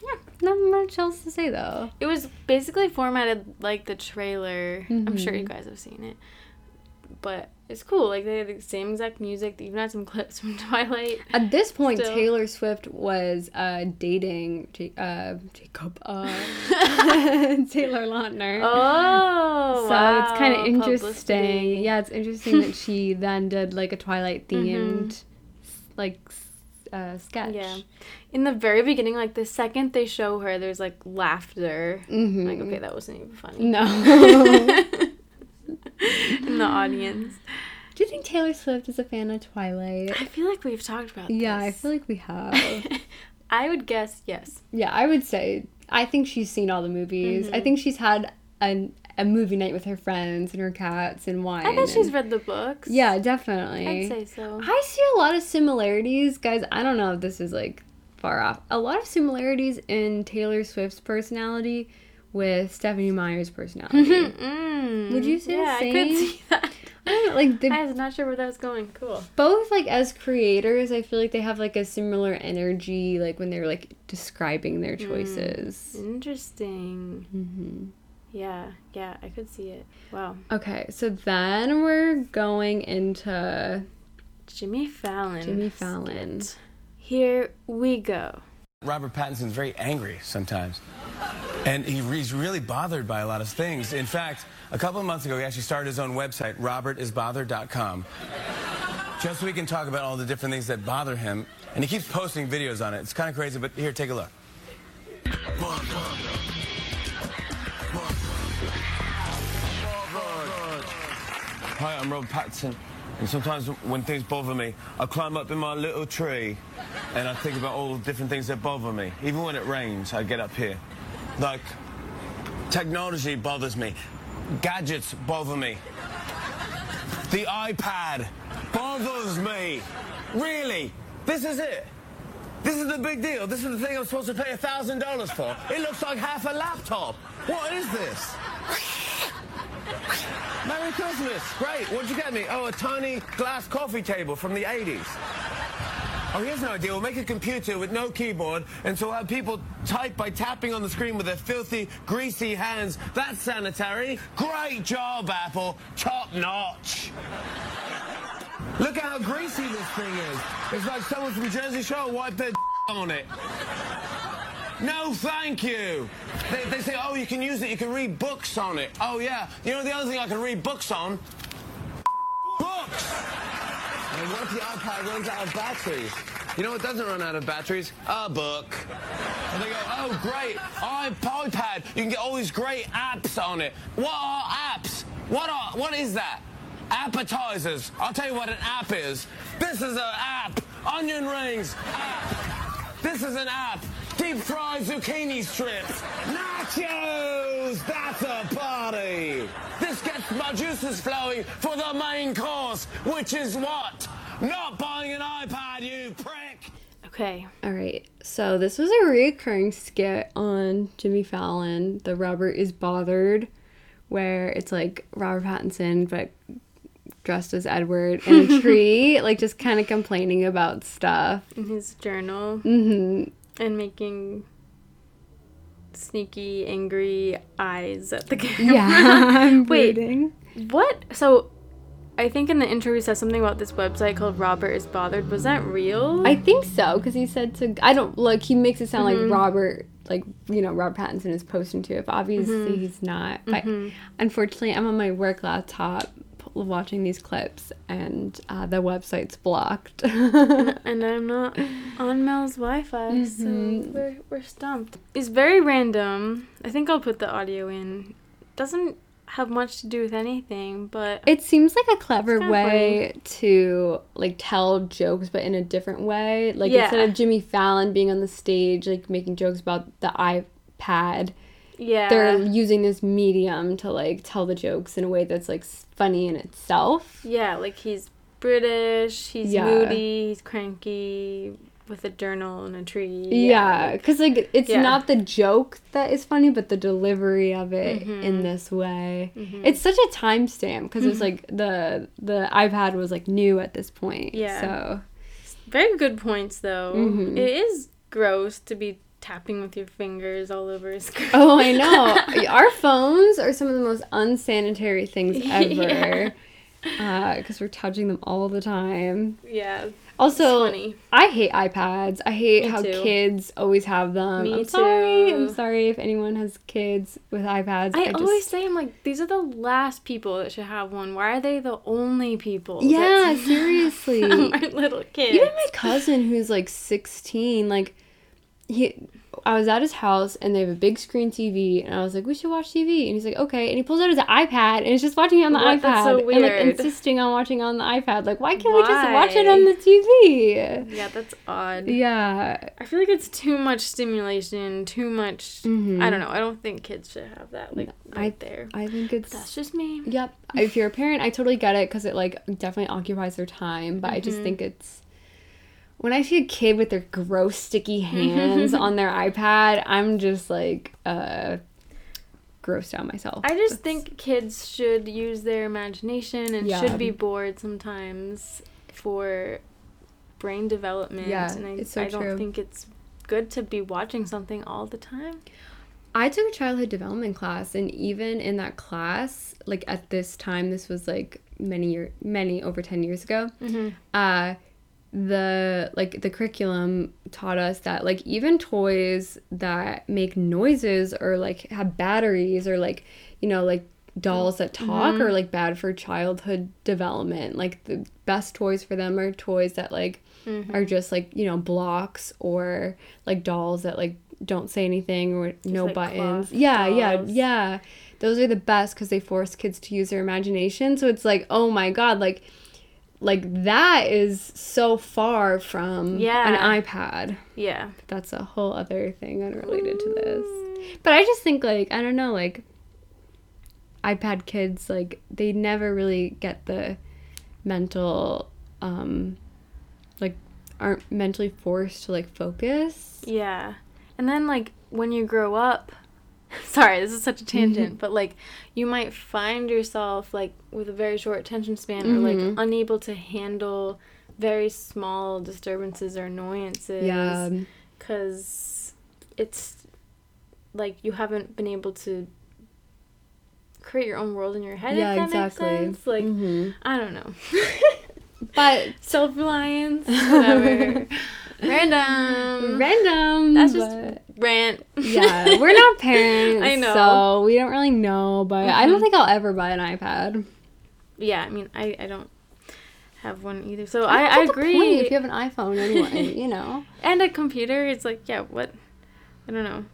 Yeah. Not much else to say though. it was basically formatted like the trailer. I'm sure you Mhm. guys have seen it, but it's cool. Like they had the same exact music. They even had some clips from Twilight. At this point, Still. Taylor Swift was uh, dating Ja- uh, Jacob, uh, Taylor Lautner. Oh, so it's kind of interesting. publicity. Yeah, it's interesting that she then did like a Twilight Mm-hmm. themed like s- uh, sketch. Yeah. In the very beginning, like the second they show her, there's like laughter. Mhm. Like, okay, that wasn't even funny. No. In the audience. Do you think Taylor Swift is a fan of Twilight? I feel like we've talked about Yeah, I feel like we have. I would guess yes. yeah, I would say I think she's seen all the movies. Mm-hmm. I think she's had a, a movie night with her friends and her cats and wine. I bet she's read the books. Yeah, definitely. I'd say so. I see a lot of similarities, guys. I don't know if this is like far off. A lot of similarities in Taylor Swift's personality with Stephenie Meyer's personality. Mm, Would you say the yeah, I could see that. I like they I was not sure where that was going. Cool. both like as creators, I feel like they have like a similar energy, like when they're like describing their choices. Interesting. hmm Yeah, yeah, I could see it. Wow. Okay, so then we're going into Jimmy Fallon. Jimmy Fallon. skit. Here we go. Robert Pattinson's very angry sometimes. And he, he's really bothered by a lot of things. In fact, a couple of months ago, he actually started his own website, robertisbothered.com, just so we can talk about all the different things that bother him. And he keeps posting videos on it. It's kind of crazy, but here, take a look. Hi, I'm Rob Pattinson. And sometimes when things bother me, I climb up in my little tree and I think about all the different things that bother me. Even when it rains, I get up here. Like, technology bothers me. Gadgets bother me. The iPad bothers me. Really? This is it? This is the big deal. This is the thing I'm supposed to pay $1,000 for. It looks like half a laptop. What is this? Merry Christmas. Great. What'd you get me? Oh, a tiny glass coffee table from the 80s. Oh, here's an idea. We'll make a computer with no keyboard, and so we'll have people type by tapping on the screen with their filthy, greasy hands. That's sanitary. Great job, Apple. Top notch. Look at how greasy this thing is. It's like someone from Jersey Shore wiped their on it. No, thank you. They, they say, oh, you can use it, you can read books on it. Oh, yeah. You know the other thing I can read books on? Books! And what if the iPad runs out of batteries? You know what doesn't run out of batteries? A book. And they go, oh, great, iPad, you can get all these great apps on it. What are apps? What are, what is that? Appetizers. I'll tell you what an app is. This is an app. Onion rings. App. This is an app. Deep fried zucchini strips. Nachos! That's a party! This gets my juices flowing for the main course, which is what? Not buying an iPad, you prick! Okay. All right. So this was a recurring skit on Jimmy Fallon, the Robert is Bothered, where it's like Robert Pattinson but dressed as Edward in a tree, like just kind of complaining about stuff. In his journal hmm and making sneaky, angry eyes at the camera. Yeah, I'm Wait, reading. what? So, I think in the intro he says something about this website called Robert is Bothered. Was that real? I think so because he said to. I don't like. He makes it sound Mhm. like Robert, like you know, Robert Pattinson is posting to it, but obviously Mhm. he's not. But Mhm. unfortunately, I'm on my work laptop watching these clips, and uh, the website's blocked. and I'm not on Mel's Wi-Fi, so Mhm. we're we're stumped. It's very random. I think I'll put the audio in. Doesn't have much to do with anything, but It seems like a clever way to like tell jokes, but in a different way. Like Yeah. instead of Jimmy Fallon being on the stage, like making jokes about the iPad, yeah, they're using this medium to like tell the jokes in a way that's like funny in itself. yeah, like he's British, he's Yeah. moody, he's cranky with a journal and a tree. Yeah, because like it's Yeah. not the joke that is funny, but the delivery of it Mhm. in this way. Mhm. It's such a timestamp because it's like the the iPad was like new at this point. Yeah. So Very good points, though. Mhm. It is gross to be tapping with your fingers all over his screen. Oh, I know. Our phones are some of the most unsanitary things ever. Uh, because we're touching them all the time. yeah. Also. I hate iPads. I hate Me how too. kids always have them. Me I'm sorry. I'm sorry if anyone has kids with iPads. I, just- always say, I'm like, these are the last people that should have one. Why are they the only people? Yeah, seriously. little kids. Even my cousin who's like 16, like he I was at his house and they have a big screen TV and I was like, we should watch TV and he's like, okay, and he pulls out his iPad and is just watching it on the What? iPad That's so and like insisting on watching on the iPad. Like, why can't we just watch it on the TV? Yeah, that's odd. Yeah. I feel like it's too much stimulation, too much. Mhm. I don't know. I don't think kids should have that like right I there. I think it's That's just me. Yep. If you're a parent, I totally get it because it like definitely occupies their time. But I just Mhm. think it's when I see a kid with their gross sticky hands on their iPad, I'm just like uh grossed out myself. I just That's- think kids should use their imagination and Yeah. should be bored sometimes for brain development. Yeah, and I, it's so I don't true. think it's good to be watching something all the time. I took a childhood development class, and even in that class, like at this time, this was like many year, many over ten years ago. Mhm. Uh, the like the curriculum taught us that like even toys that make noises or like have batteries or like you know like dolls that talk Mhm. are like bad for childhood development. Like the best toys for them are toys that like Mhm. are just like you know blocks or like dolls that like don't say anything or no like buttons. Yeah, yeah, yeah. Those are the best because they force kids to use their imagination. So it's like, oh my god, like, like that is so far from Yeah. an iPad. Yeah. That's a whole other thing unrelated to this. But I just think like I don't know, like iPad kids like they never really get the mental um like aren't mentally forced to like focus. Yeah. And then like when you grow up, sorry, this is such a tangent, Mhm. but like you might find yourself like with a very short attention span or like Mhm. unable to handle very small disturbances or annoyances. Yeah. Cuz it's like you haven't been able to create your own world in your head Yeah, if that exactly. makes sense. Like Mhm. I don't know. But self-reliance, whatever. Random. Random. That's just but- rant. yeah, we're not parents. I know. So we don't really know, but I don't Mhm. think I'll ever buy an iPad. Yeah, I mean, I, I don't have one either. So What's I, I agree. if you have an iPhone anyway, you know. and a computer, it's like, yeah, what? I don't know.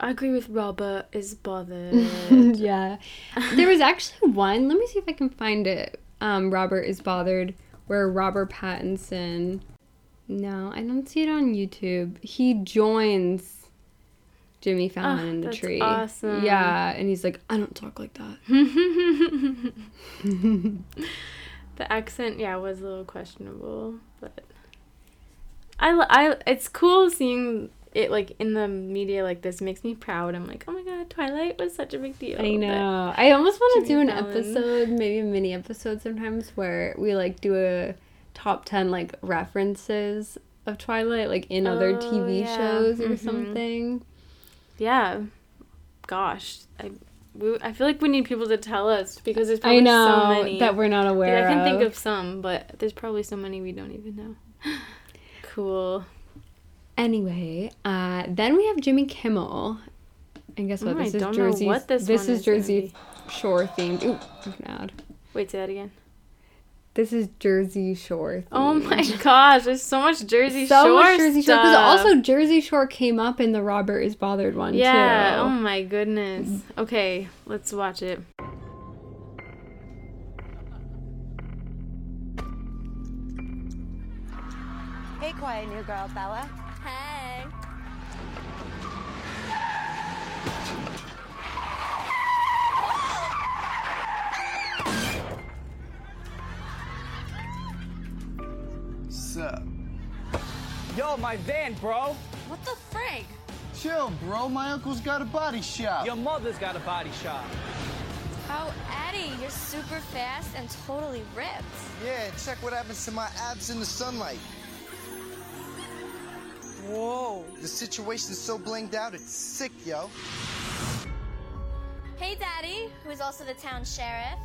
I agree with Robert is bothered. yeah. There was actually one, let me see if I can find it. Um, Robert is bothered, where Robert Pattinson. No, I don't see it on YouTube. He joins Jimmy Fallon Ah, in the that's tree. awesome. Yeah, and he's like, I don't talk like that. the accent, yeah, was a little questionable, but I, I, it's cool seeing it like in the media like this. Makes me proud. I'm like, oh my god, Twilight was such a big deal. I know. I almost want to do an Fallon. episode, maybe a mini episode sometimes, where we like do a top 10 like references of Twilight, like in other Oh, TV yeah. shows or Mhm. something. yeah, gosh, I we, I feel like we need people to tell us because there's I probably know so many that we're not Like, aware I can think of. some, but there's probably so many we don't even know. cool. Anyway, uh, then we have Jimmy Kimmel. And guess what? Oh, I this is Jersey. this this is is Jersey Shore themed. Ooh, an ad. Wait, say that again. This is Jersey Shore. Oh my gosh, there's so much Jersey so Shore much Jersey Shore because stuff. also Jersey Shore came up in the Robert is Bothered one yeah. too. Oh my goodness. Okay, let's watch it. Hey, quiet new girl, Bella. Hey. Sup? Yo, my van, bro. What the frig? Chill, bro. My uncle's got a body shop. Your mother's got a body shop. Oh, Eddie, you're super fast and totally ripped. Yeah, check what happens to my abs in the sunlight. Whoa. The situation's so blinged out, it's sick, yo. Hey, Daddy, who is also the town sheriff.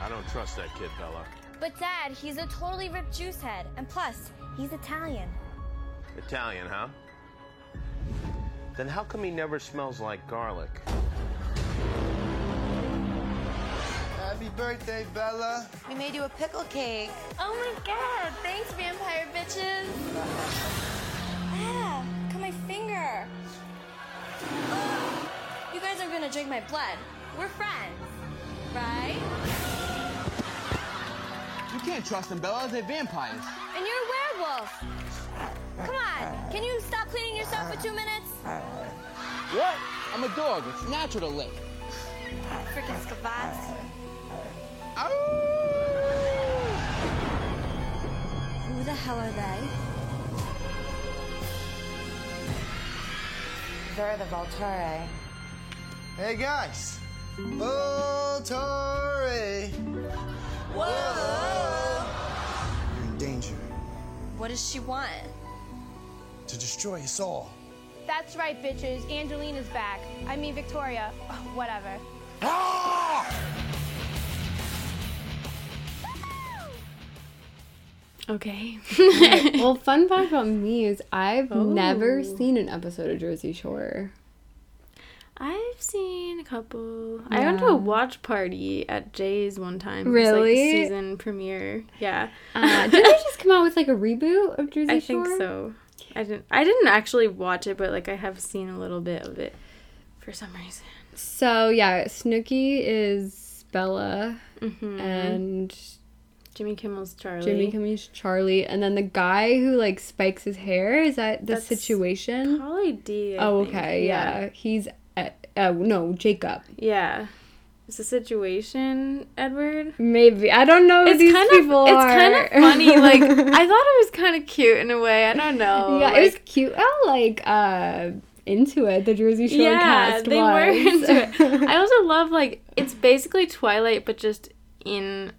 I don't trust that kid, Bella. But Dad, he's a totally ripped juice head, and plus, he's Italian. Italian, huh? Then how come he never smells like garlic? Happy birthday, Bella. We made you a pickle cake. Oh my God! Thanks, vampire bitches. Ah, cut my finger. You guys are gonna drink my blood. We're friends, right? You can't trust them, Bella. They're vampires. And you're a werewolf. Come on, can you stop cleaning yourself for two minutes? What? I'm a dog. It's natural to lick. Freaking scavats. Who the hell are they? They're the Volturi. Hey, guys. Volturi. Whoa! You're in danger. What does she want? To destroy us all. That's right, bitches. Angelina's back. I mean, Victoria. Oh, whatever. Ah! Okay. Okay, well, fun fact about me is I've Oh. never seen an episode of Jersey Shore. I've seen a couple. I went to a watch party at Jay's one time. It was, like, the Really? season premiere. Yeah. Uh, did they just come out with like a reboot of Jersey I Shore? think so. I didn't. I didn't actually watch it, but like I have seen a little bit of it, for some reason. So yeah, Snooki is Bella, Mhm. and Jimmy Kimmel's Charlie. Jimmy Kimmel's Charlie, and then the guy who like spikes his hair is that the That's situation? Pauly D. I oh, think. okay, yeah. He's uh, no Jacob. Yeah. It's a situation, Edward. Maybe I don't know It's these kind people of it's are. kind of funny. Like I thought it was kind of cute in a way. I don't know. yeah, like, it was cute. Oh, like uh, into it. The Jersey Shore yeah, cast they was. were into it. I also love like it's basically Twilight, but just in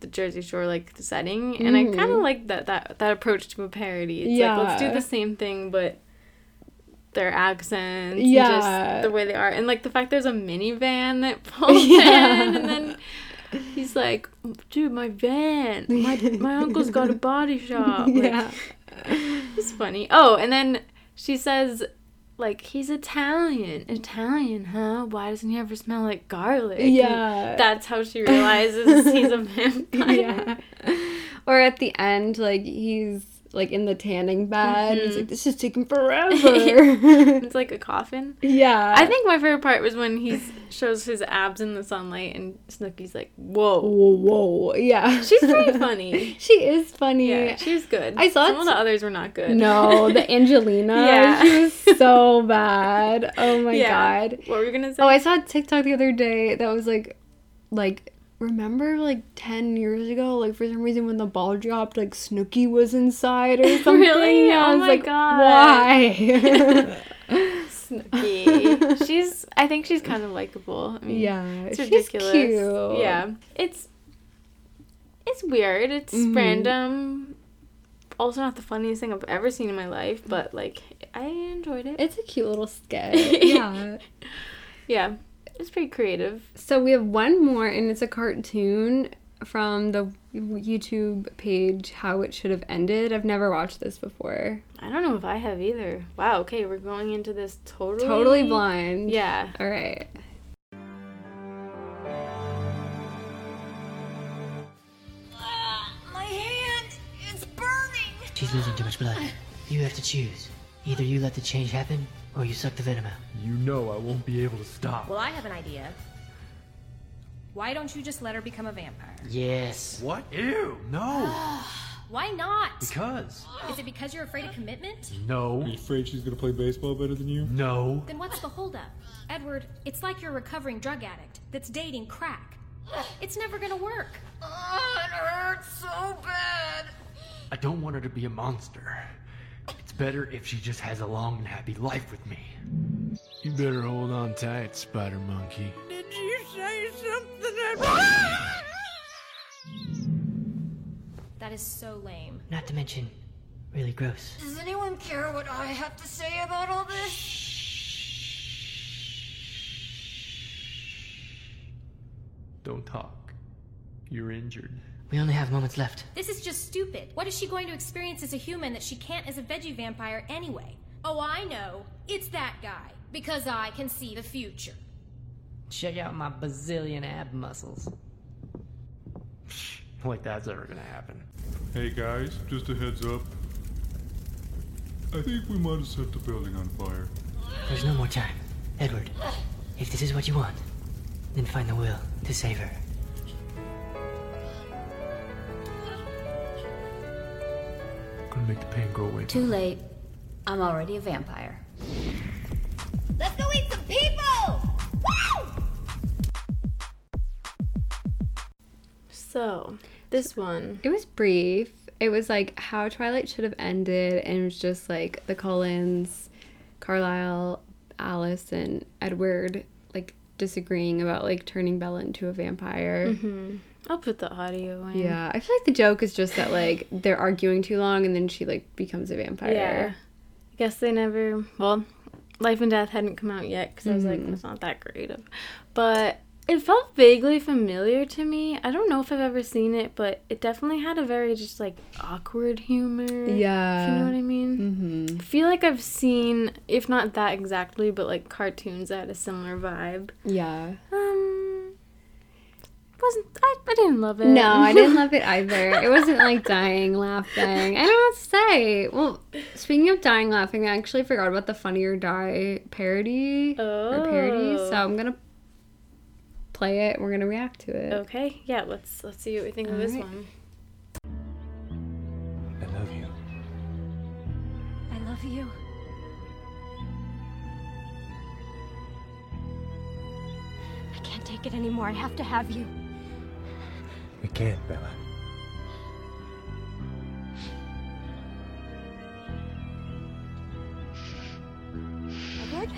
the Jersey Shore like the setting, and I kind of Mhm. like that that that approach to a parody. It's like let's do the same thing, but their accents, and Yeah. just the way they are, and like the fact there's a minivan that pulls Yeah. in, and then. He's like, dude, my van. My my uncle's got a body shop. Like, Yeah. it's funny. Oh, and then she says, like, he's Italian. Italian, huh? Why doesn't he ever smell like garlic? And Yeah. that's how she realizes he's a vampire. yeah. Or at the end, like he's like in the tanning bed. Mhm. like, "This is taking forever." it's like a coffin. Yeah. I think my favorite part was when he shows his abs in the sunlight and Snooki's like, whoa. Whoa, whoa, yeah. She's pretty funny. she is funny. Yeah, she was good. I saw Some of the others were not good. No, the Angelina. Yeah. She was so bad. Oh my Yeah. god. What were you gonna say? Oh, I saw a TikTok the other day that was like, like, remember like 10 years ago, like for some reason when the ball dropped, like Snooki was inside or something? Really? I Oh was my like, God. Why? Snooki. she's I think she's kind of likable. I mean, Yeah, it's she's ridiculous. cute. Yeah, it's it's weird. It's Mhm. random. also not the funniest thing I've ever seen in my life, but like I enjoyed it. It's a cute little skit. yeah. yeah, it's pretty creative. So we have one more, and it's a cartoon from the YouTube page How It Should Have Ended. I've never watched this before. I don't know if I have either. Wow. Okay, we're going into this totally Totally blind. Yeah. All right. Uh, my hand is burning. She's losing too much blood. You have to choose. Either you let the change happen, or you suck the venom out. You know I won't be able to stop. Well, I have an idea. Why don't you just let her become a vampire? Yes. What? Ew. No. Why not? because. Is it because you're afraid of commitment? No. Are you afraid she's gonna play baseball better than you? No. Then what's the holdup? Edward, it's like you're a recovering drug addict that's dating crack. It's never gonna work. Oh, it hurts so bad. I don't want her to be a monster. It's better if she just has a long and happy life with me. You better hold on tight, Spider Monkey. Did you say something? That... That is so lame. Not to mention, really gross. Does anyone care what I have to say about all this? Don't talk. You're injured. We only have moments left. This is just stupid. What is she going to experience as a human that she can't as a veggie vampire anyway? Oh, I know. It's that guy. Because I can see the future. Check out my bazillion ab muscles. Like that's ever gonna happen. Hey guys, just a heads up. I think we might have set the building on fire. There's no more time. Edward, if this is what you want, then find the will to save her. Gonna make the pain go away. Too late. I'm already a vampire. Let's go eat some people! Woo! So, this one. It was brief. It was like how Twilight should have ended, and it was just like the Cullens, Carlisle, Alice, and Edward like disagreeing about like turning Bella into a vampire. hmm I'll put the audio in. Yeah, I feel like the joke is just that like they're arguing too long, and then she like becomes a vampire. Yeah. I guess they never. Well, Life and Death hadn't come out yet because I was like, it's not that creative. But it felt vaguely familiar to me. I don't know if I've ever seen it, but it definitely had a very just like awkward humor. Yeah. If you know what I mean? Mm-hmm. I feel like I've seen, if not that exactly, but like cartoons that had a similar vibe. Yeah. Um, wasn't I? I didn't love it. No, I didn't love it either. It wasn't like dying laughing. I don't know what to say. Well, speaking of dying laughing, I actually forgot about the Funny or Die parody or parody. So Oh. I'm gonna play it. We're gonna react to it. Okay, yeah. Let's let's see what we think of this Alright. one. I love you. I love you. I can't take it anymore. I have to have you. We can't, Bella. Edward?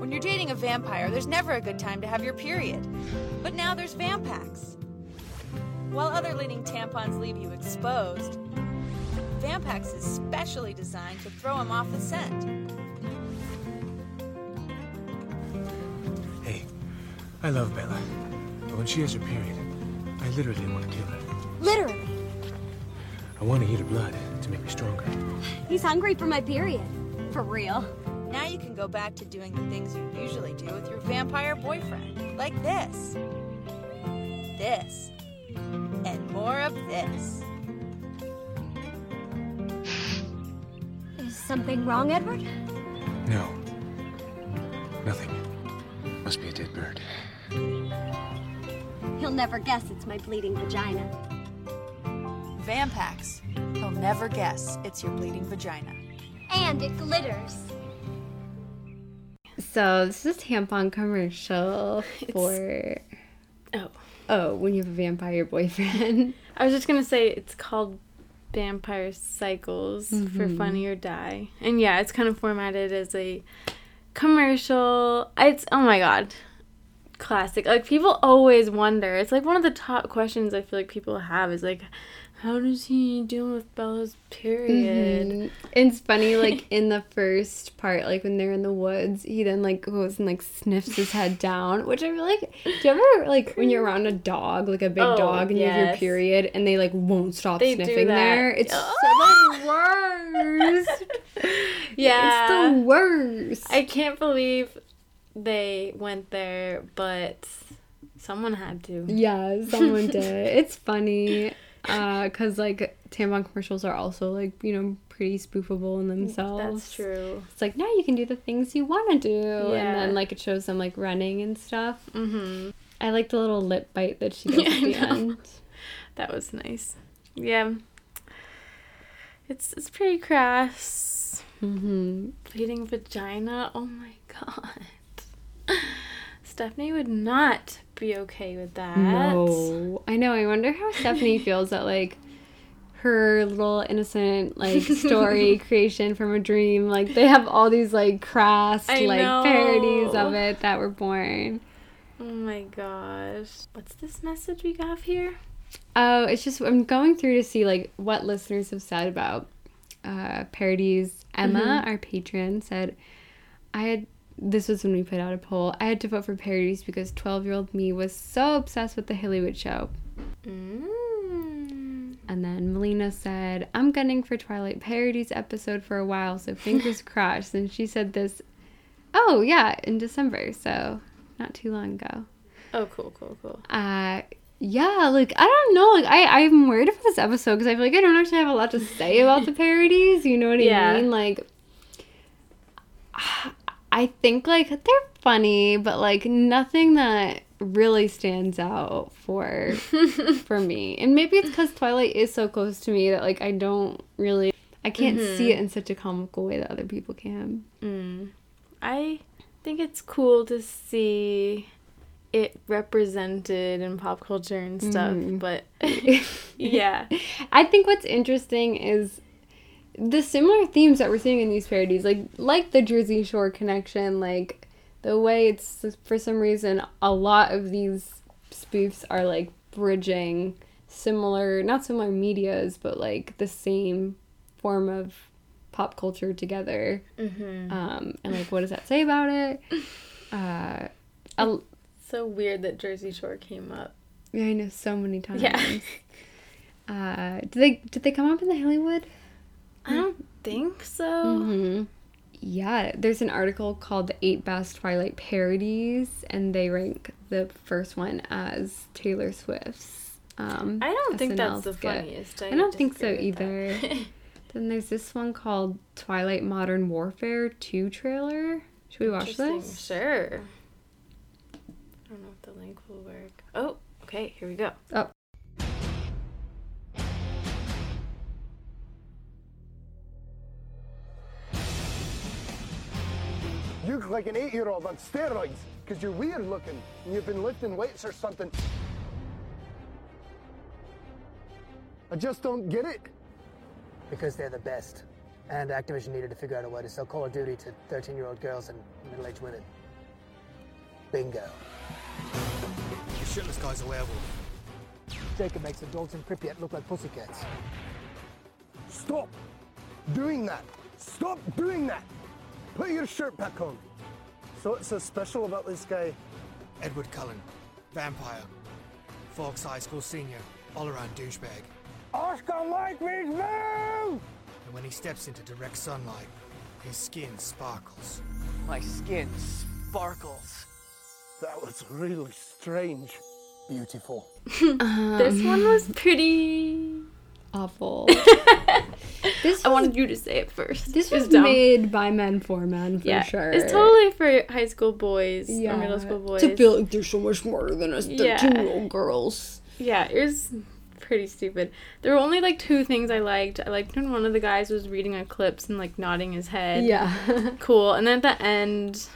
When you're dating a vampire, there's never a good time to have your period. But now there's Vampax. While other leading tampons leave you exposed, Vampax is specially designed to throw them off the scent. I love Bella. But when she has her period, I literally want to kill her. Literally. I want to eat her blood to make me stronger. He's hungry for my period. For real. Now you can go back to doing the things you usually do with your vampire boyfriend. Like this. This. And more of this. Is something wrong, Edward? No. Nothing. Must be a dead bird. He'll never guess it's my bleeding vagina. Vampax. He'll never guess it's your bleeding vagina. And it glitters. So this is a tampon commercial for oh oh when you have a vampire boyfriend. I was just gonna say it's called Vampire Cycles for Mhm. Funny or Die, and yeah, it's kind of formatted as a commercial. It's oh my god, classic. Like people always wonder. It's like one of the top questions I feel like people have is like, how does he deal with Bella's period? Mhm. It's funny, like in the first part, like when they're in the woods, he then like goes and like sniffs his head down, which I feel like. Do you ever like when you're around a dog, like a big Oh, dog, and you have your period, and they like won't stop They sniffing there? It's Oh. so the worst. Yeah. it's the worst. I can't believe they went there, but someone had to. Yeah, someone did. It's funny because like tampon commercials are also like you know pretty spoofable in themselves. That's true. It's like now you can do the things you want to do, and then like it shows them like running and stuff. Mm-hmm. I like the little lip bite that she does Yeah, at the end. That was nice. Yeah. It's it's pretty crass. Mm-hmm. Bleeding vagina. Oh my god. Stephenie would not be okay with that. No, I know. I wonder how Stephenie feels that like her little innocent like story creation from a dream. Like they have all these like crass I like parodies of it that were born. Oh my gosh. What's this message we got here? Oh, it's just I'm going through to see like what listeners have said about uh, parodies. Emma, Mhm. our patron, said, "I had this was when we put out a poll. I had to vote for parodies because 12 year old me was so obsessed with the Hillywood show." Mm. And then Melina said, "I'm gunning for Twilight parodies episode for a while, so fingers crossed." And she said this, oh yeah, in December, so not too long ago. Oh, cool, cool, cool. Uh, yeah, like I don't know, like I I'm worried about this episode because I feel like I don't actually have a lot to say about the parodies. You know what I Yeah. mean? Like, I think like they're funny, but like nothing that really stands out for for me. And maybe it's because Twilight is so close to me that like I don't really I can't see Mhm. it in such a comical way that other people can. Mm. I think it's cool to see it represented in pop culture and stuff, Mhm. but yeah. I think what's interesting is the similar themes that we're seeing in these parodies, like like the Jersey Shore connection, like the way it's for some reason a lot of these spoofs are like bridging similar, not similar medias, but like the same form of pop culture together. Mhm. Um, and like, what does that say about it? Uh, So weird that Jersey Shore came up. yeah, I know so many times. Yeah. Uh, did they did they come up in the Hillywood? I don't think so. hmm Yeah, there's an article called "The Eight Best Twilight Parodies," and they rank the first one as Taylor Swift's. Um, I don't think SNL that's the skit. funniest. I I, don't think so either. then there's this one called "Twilight Modern Warfare 2" trailer. Should we watch this? Sure. I don't know if the link will work. Oh, okay, here we go. Oh. You look like an eight-year-old on steroids because you're weird looking and you've been lifting weights or something. I just don't get it. Because they're the best. And Activision needed to figure out a way to sell Call of Duty to 13 year old girls and middle aged women. Bingo. The shitless guy's a werewolf. Jacob makes adults in Pripyat look like pussycats. Stop doing that. Stop doing that. Put your shirt back on. So what's so special about this guy? Edward Cullen, vampire. Forks High School senior, all around douchebag. Oscar Mike means move! And when he steps into direct sunlight, his skin sparkles. My skin sparkles. That was really strange. Beautiful. this one was pretty awful. this I wanted you to say it first. This was made by men for men for yeah, sure. It's totally for high school boys or middle school boys. To feel like they're so much smarter than us Yeah. 13 year old girls. Yeah, it was pretty stupid. There were only like two things I liked. I liked when one of the guys was reading a Eclipse and like nodding his head. Yeah. cool. And then at the end,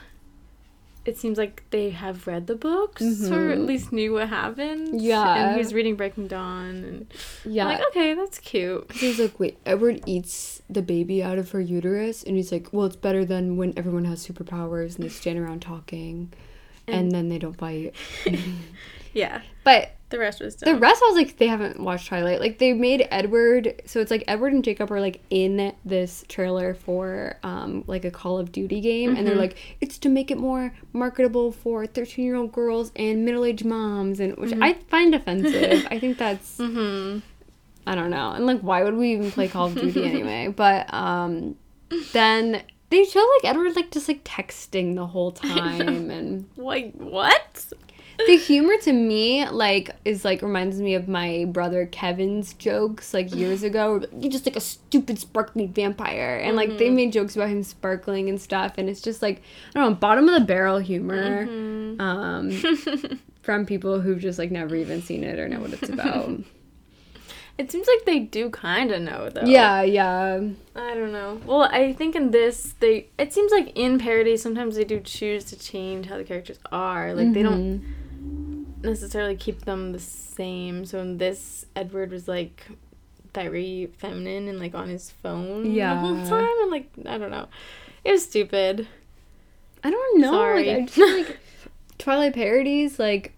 it seems like they have read the books or at Mhm. least knew what happened. Yeah. And he was reading Breaking Dawn. And Yeah. I'm like, okay, that's cute. He's like, wait, Edward eats the baby out of her uterus? And he's like, well, it's better than when everyone has superpowers and they stand around talking. and, And- then they don't fight. Yeah. But The rest was the rest, I was like, they haven't watched Twilight. Like they made Edward, so it's like Edward and Jacob are like in this trailer for um like a Call of Duty game, and they're Mhm. like, it's to make it more marketable for thirteen year old girls and middle aged moms, and which Mhm. I find offensive. I think that's. Mm-hmm. I don't know. And like why would we even play Call of Duty anyway? But um then they show like Edward like just like texting the whole time and Like what? The humor to me like is like reminds me of my brother Kevin's jokes like years ago. where, You just like a stupid sparkly vampire, and like they Mhm. made jokes about him sparkling and stuff, and it's just like I don't know, bottom of the barrel humor Mhm. um, from people who've just like never even seen it or know what it's about. It seems like they do kind of know though. yeah, yeah. I don't know. Well, I think in this they it seems like in parody sometimes they do choose to change how the characters are. Like they don't necessarily keep them the same. So in this Edward was like very feminine and like on his phone yeah. the whole time and like I don't know. It was stupid. I don't know. Sorry. Like, I just like Twilight parodies, like,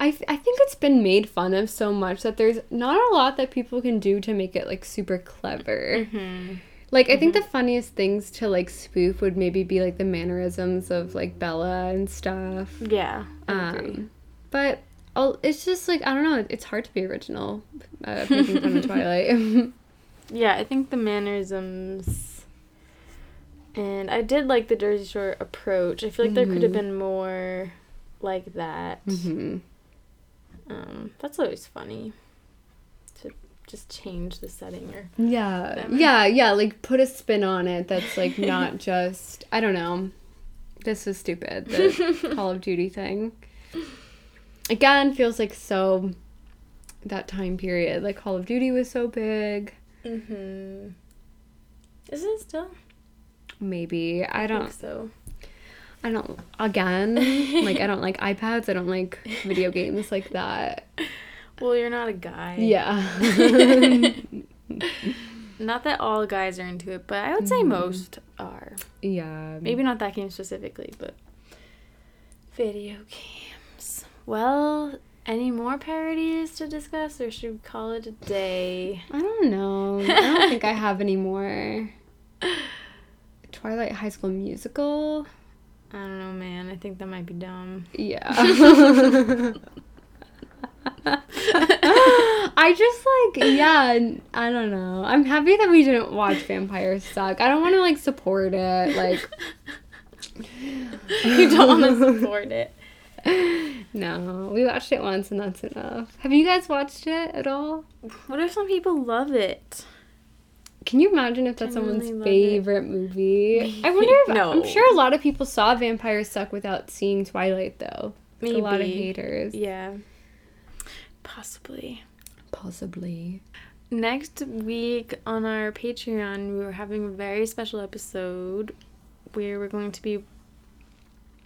I, f- I think it's been made fun of so much that there's not a lot that people can do to make it, like, super clever. Mhm. Like, I think the funniest things to, like, spoof would maybe be, like, the mannerisms of, like, Bella and stuff. Yeah. Um, but i it's just, like, I don't know. It's hard to be original uh, making fun of Twilight. Yeah, I think the mannerisms and I did like the Jersey Shore approach. I feel like there could have been more like that. Mhm. Um, that's always funny to just change the setting or Yeah, whatever. yeah, yeah. Like put a spin on it that's like not just I don't know. This is stupid. The Call of Duty thing. Again, feels like so that time period. Like Call of Duty was so big. Mm-hmm. Is it still? Maybe I I don't. think so. I don't. Again, like I don't like iPads. I don't like video games like that. Well, you're not a guy. Yeah. not that all guys are into it, but I would say Mhm. most are. Yeah. Maybe not that game specifically, but video games. Well, any more parodies to discuss, or should we call it a day? I don't know. I don't think I have any more. Twilight High School Musical. I don't know, man. I think that might be dumb. Yeah. I just like yeah, I don't know. I'm happy that we didn't watch Vampires Suck. I don't want to like support it. Like you don't want to support it. No, we watched it once and that's enough. Have you guys watched it at all? What if some people love it? Can you imagine if that's someone's favorite movie? I wonder if No. I'm sure a lot of people saw Vampires Suck without seeing Twilight though. Like, A lot of haters. Yeah. Possibly. Possibly. Next week on our Patreon, we are having a very special episode where we're going to be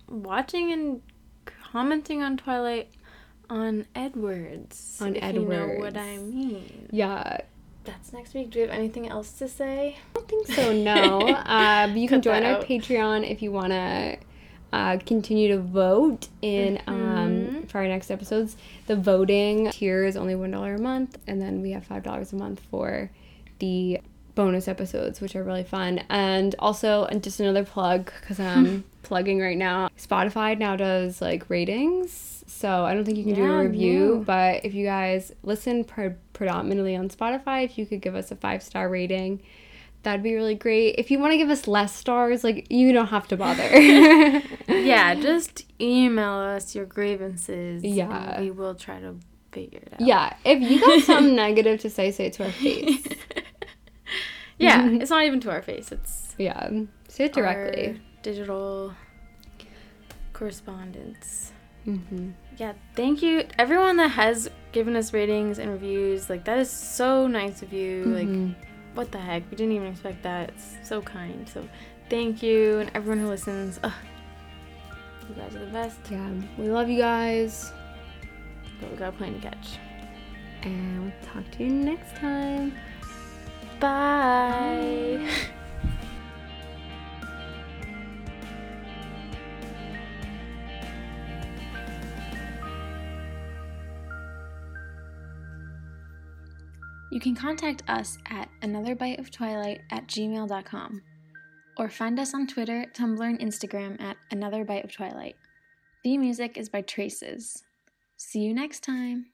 watching and commenting on Twilight on Edwards. On if you know what Edwards. I mean. Yeah. That's next week. Do you have anything else to say? I don't think so, no. uh, you can join our out. Patreon if you want to uh, continue to vote in um, Mhm. for our next episodes. The voting tier is only $1 a month, and then we have $5 a month for the bonus episodes, which are really fun. And also, and just another plug, because I'm plugging right now, Spotify now does like ratings. So I don't think you can do a review, no. but if you guys listen pre- predominantly on Spotify, if you could give us a five star rating, that'd be really great. If you want to give us less stars, like you don't have to bother. yeah, just email us your grievances. and Yeah. we will try to figure it out. yeah, if you got something negative to say, say it to our face. Yeah, it's not even to our face. It's Yeah, say it directly. our digital correspondence. hmm Yeah, thank you everyone that has given us ratings and reviews. Like that is so nice of you. Mhm. Like what the heck? We didn't even expect that. It's so kind. So thank you and everyone who listens. Ugh. You guys are the best. Yeah, we love you guys, But we got a plane to catch. and we'll talk to you next time. Bye. You can contact us at anotherbiteoftwilight at gmail.com or find us on Twitter, Tumblr, and Instagram at Another Bite of Twilight. The music is by Traces. See you next time!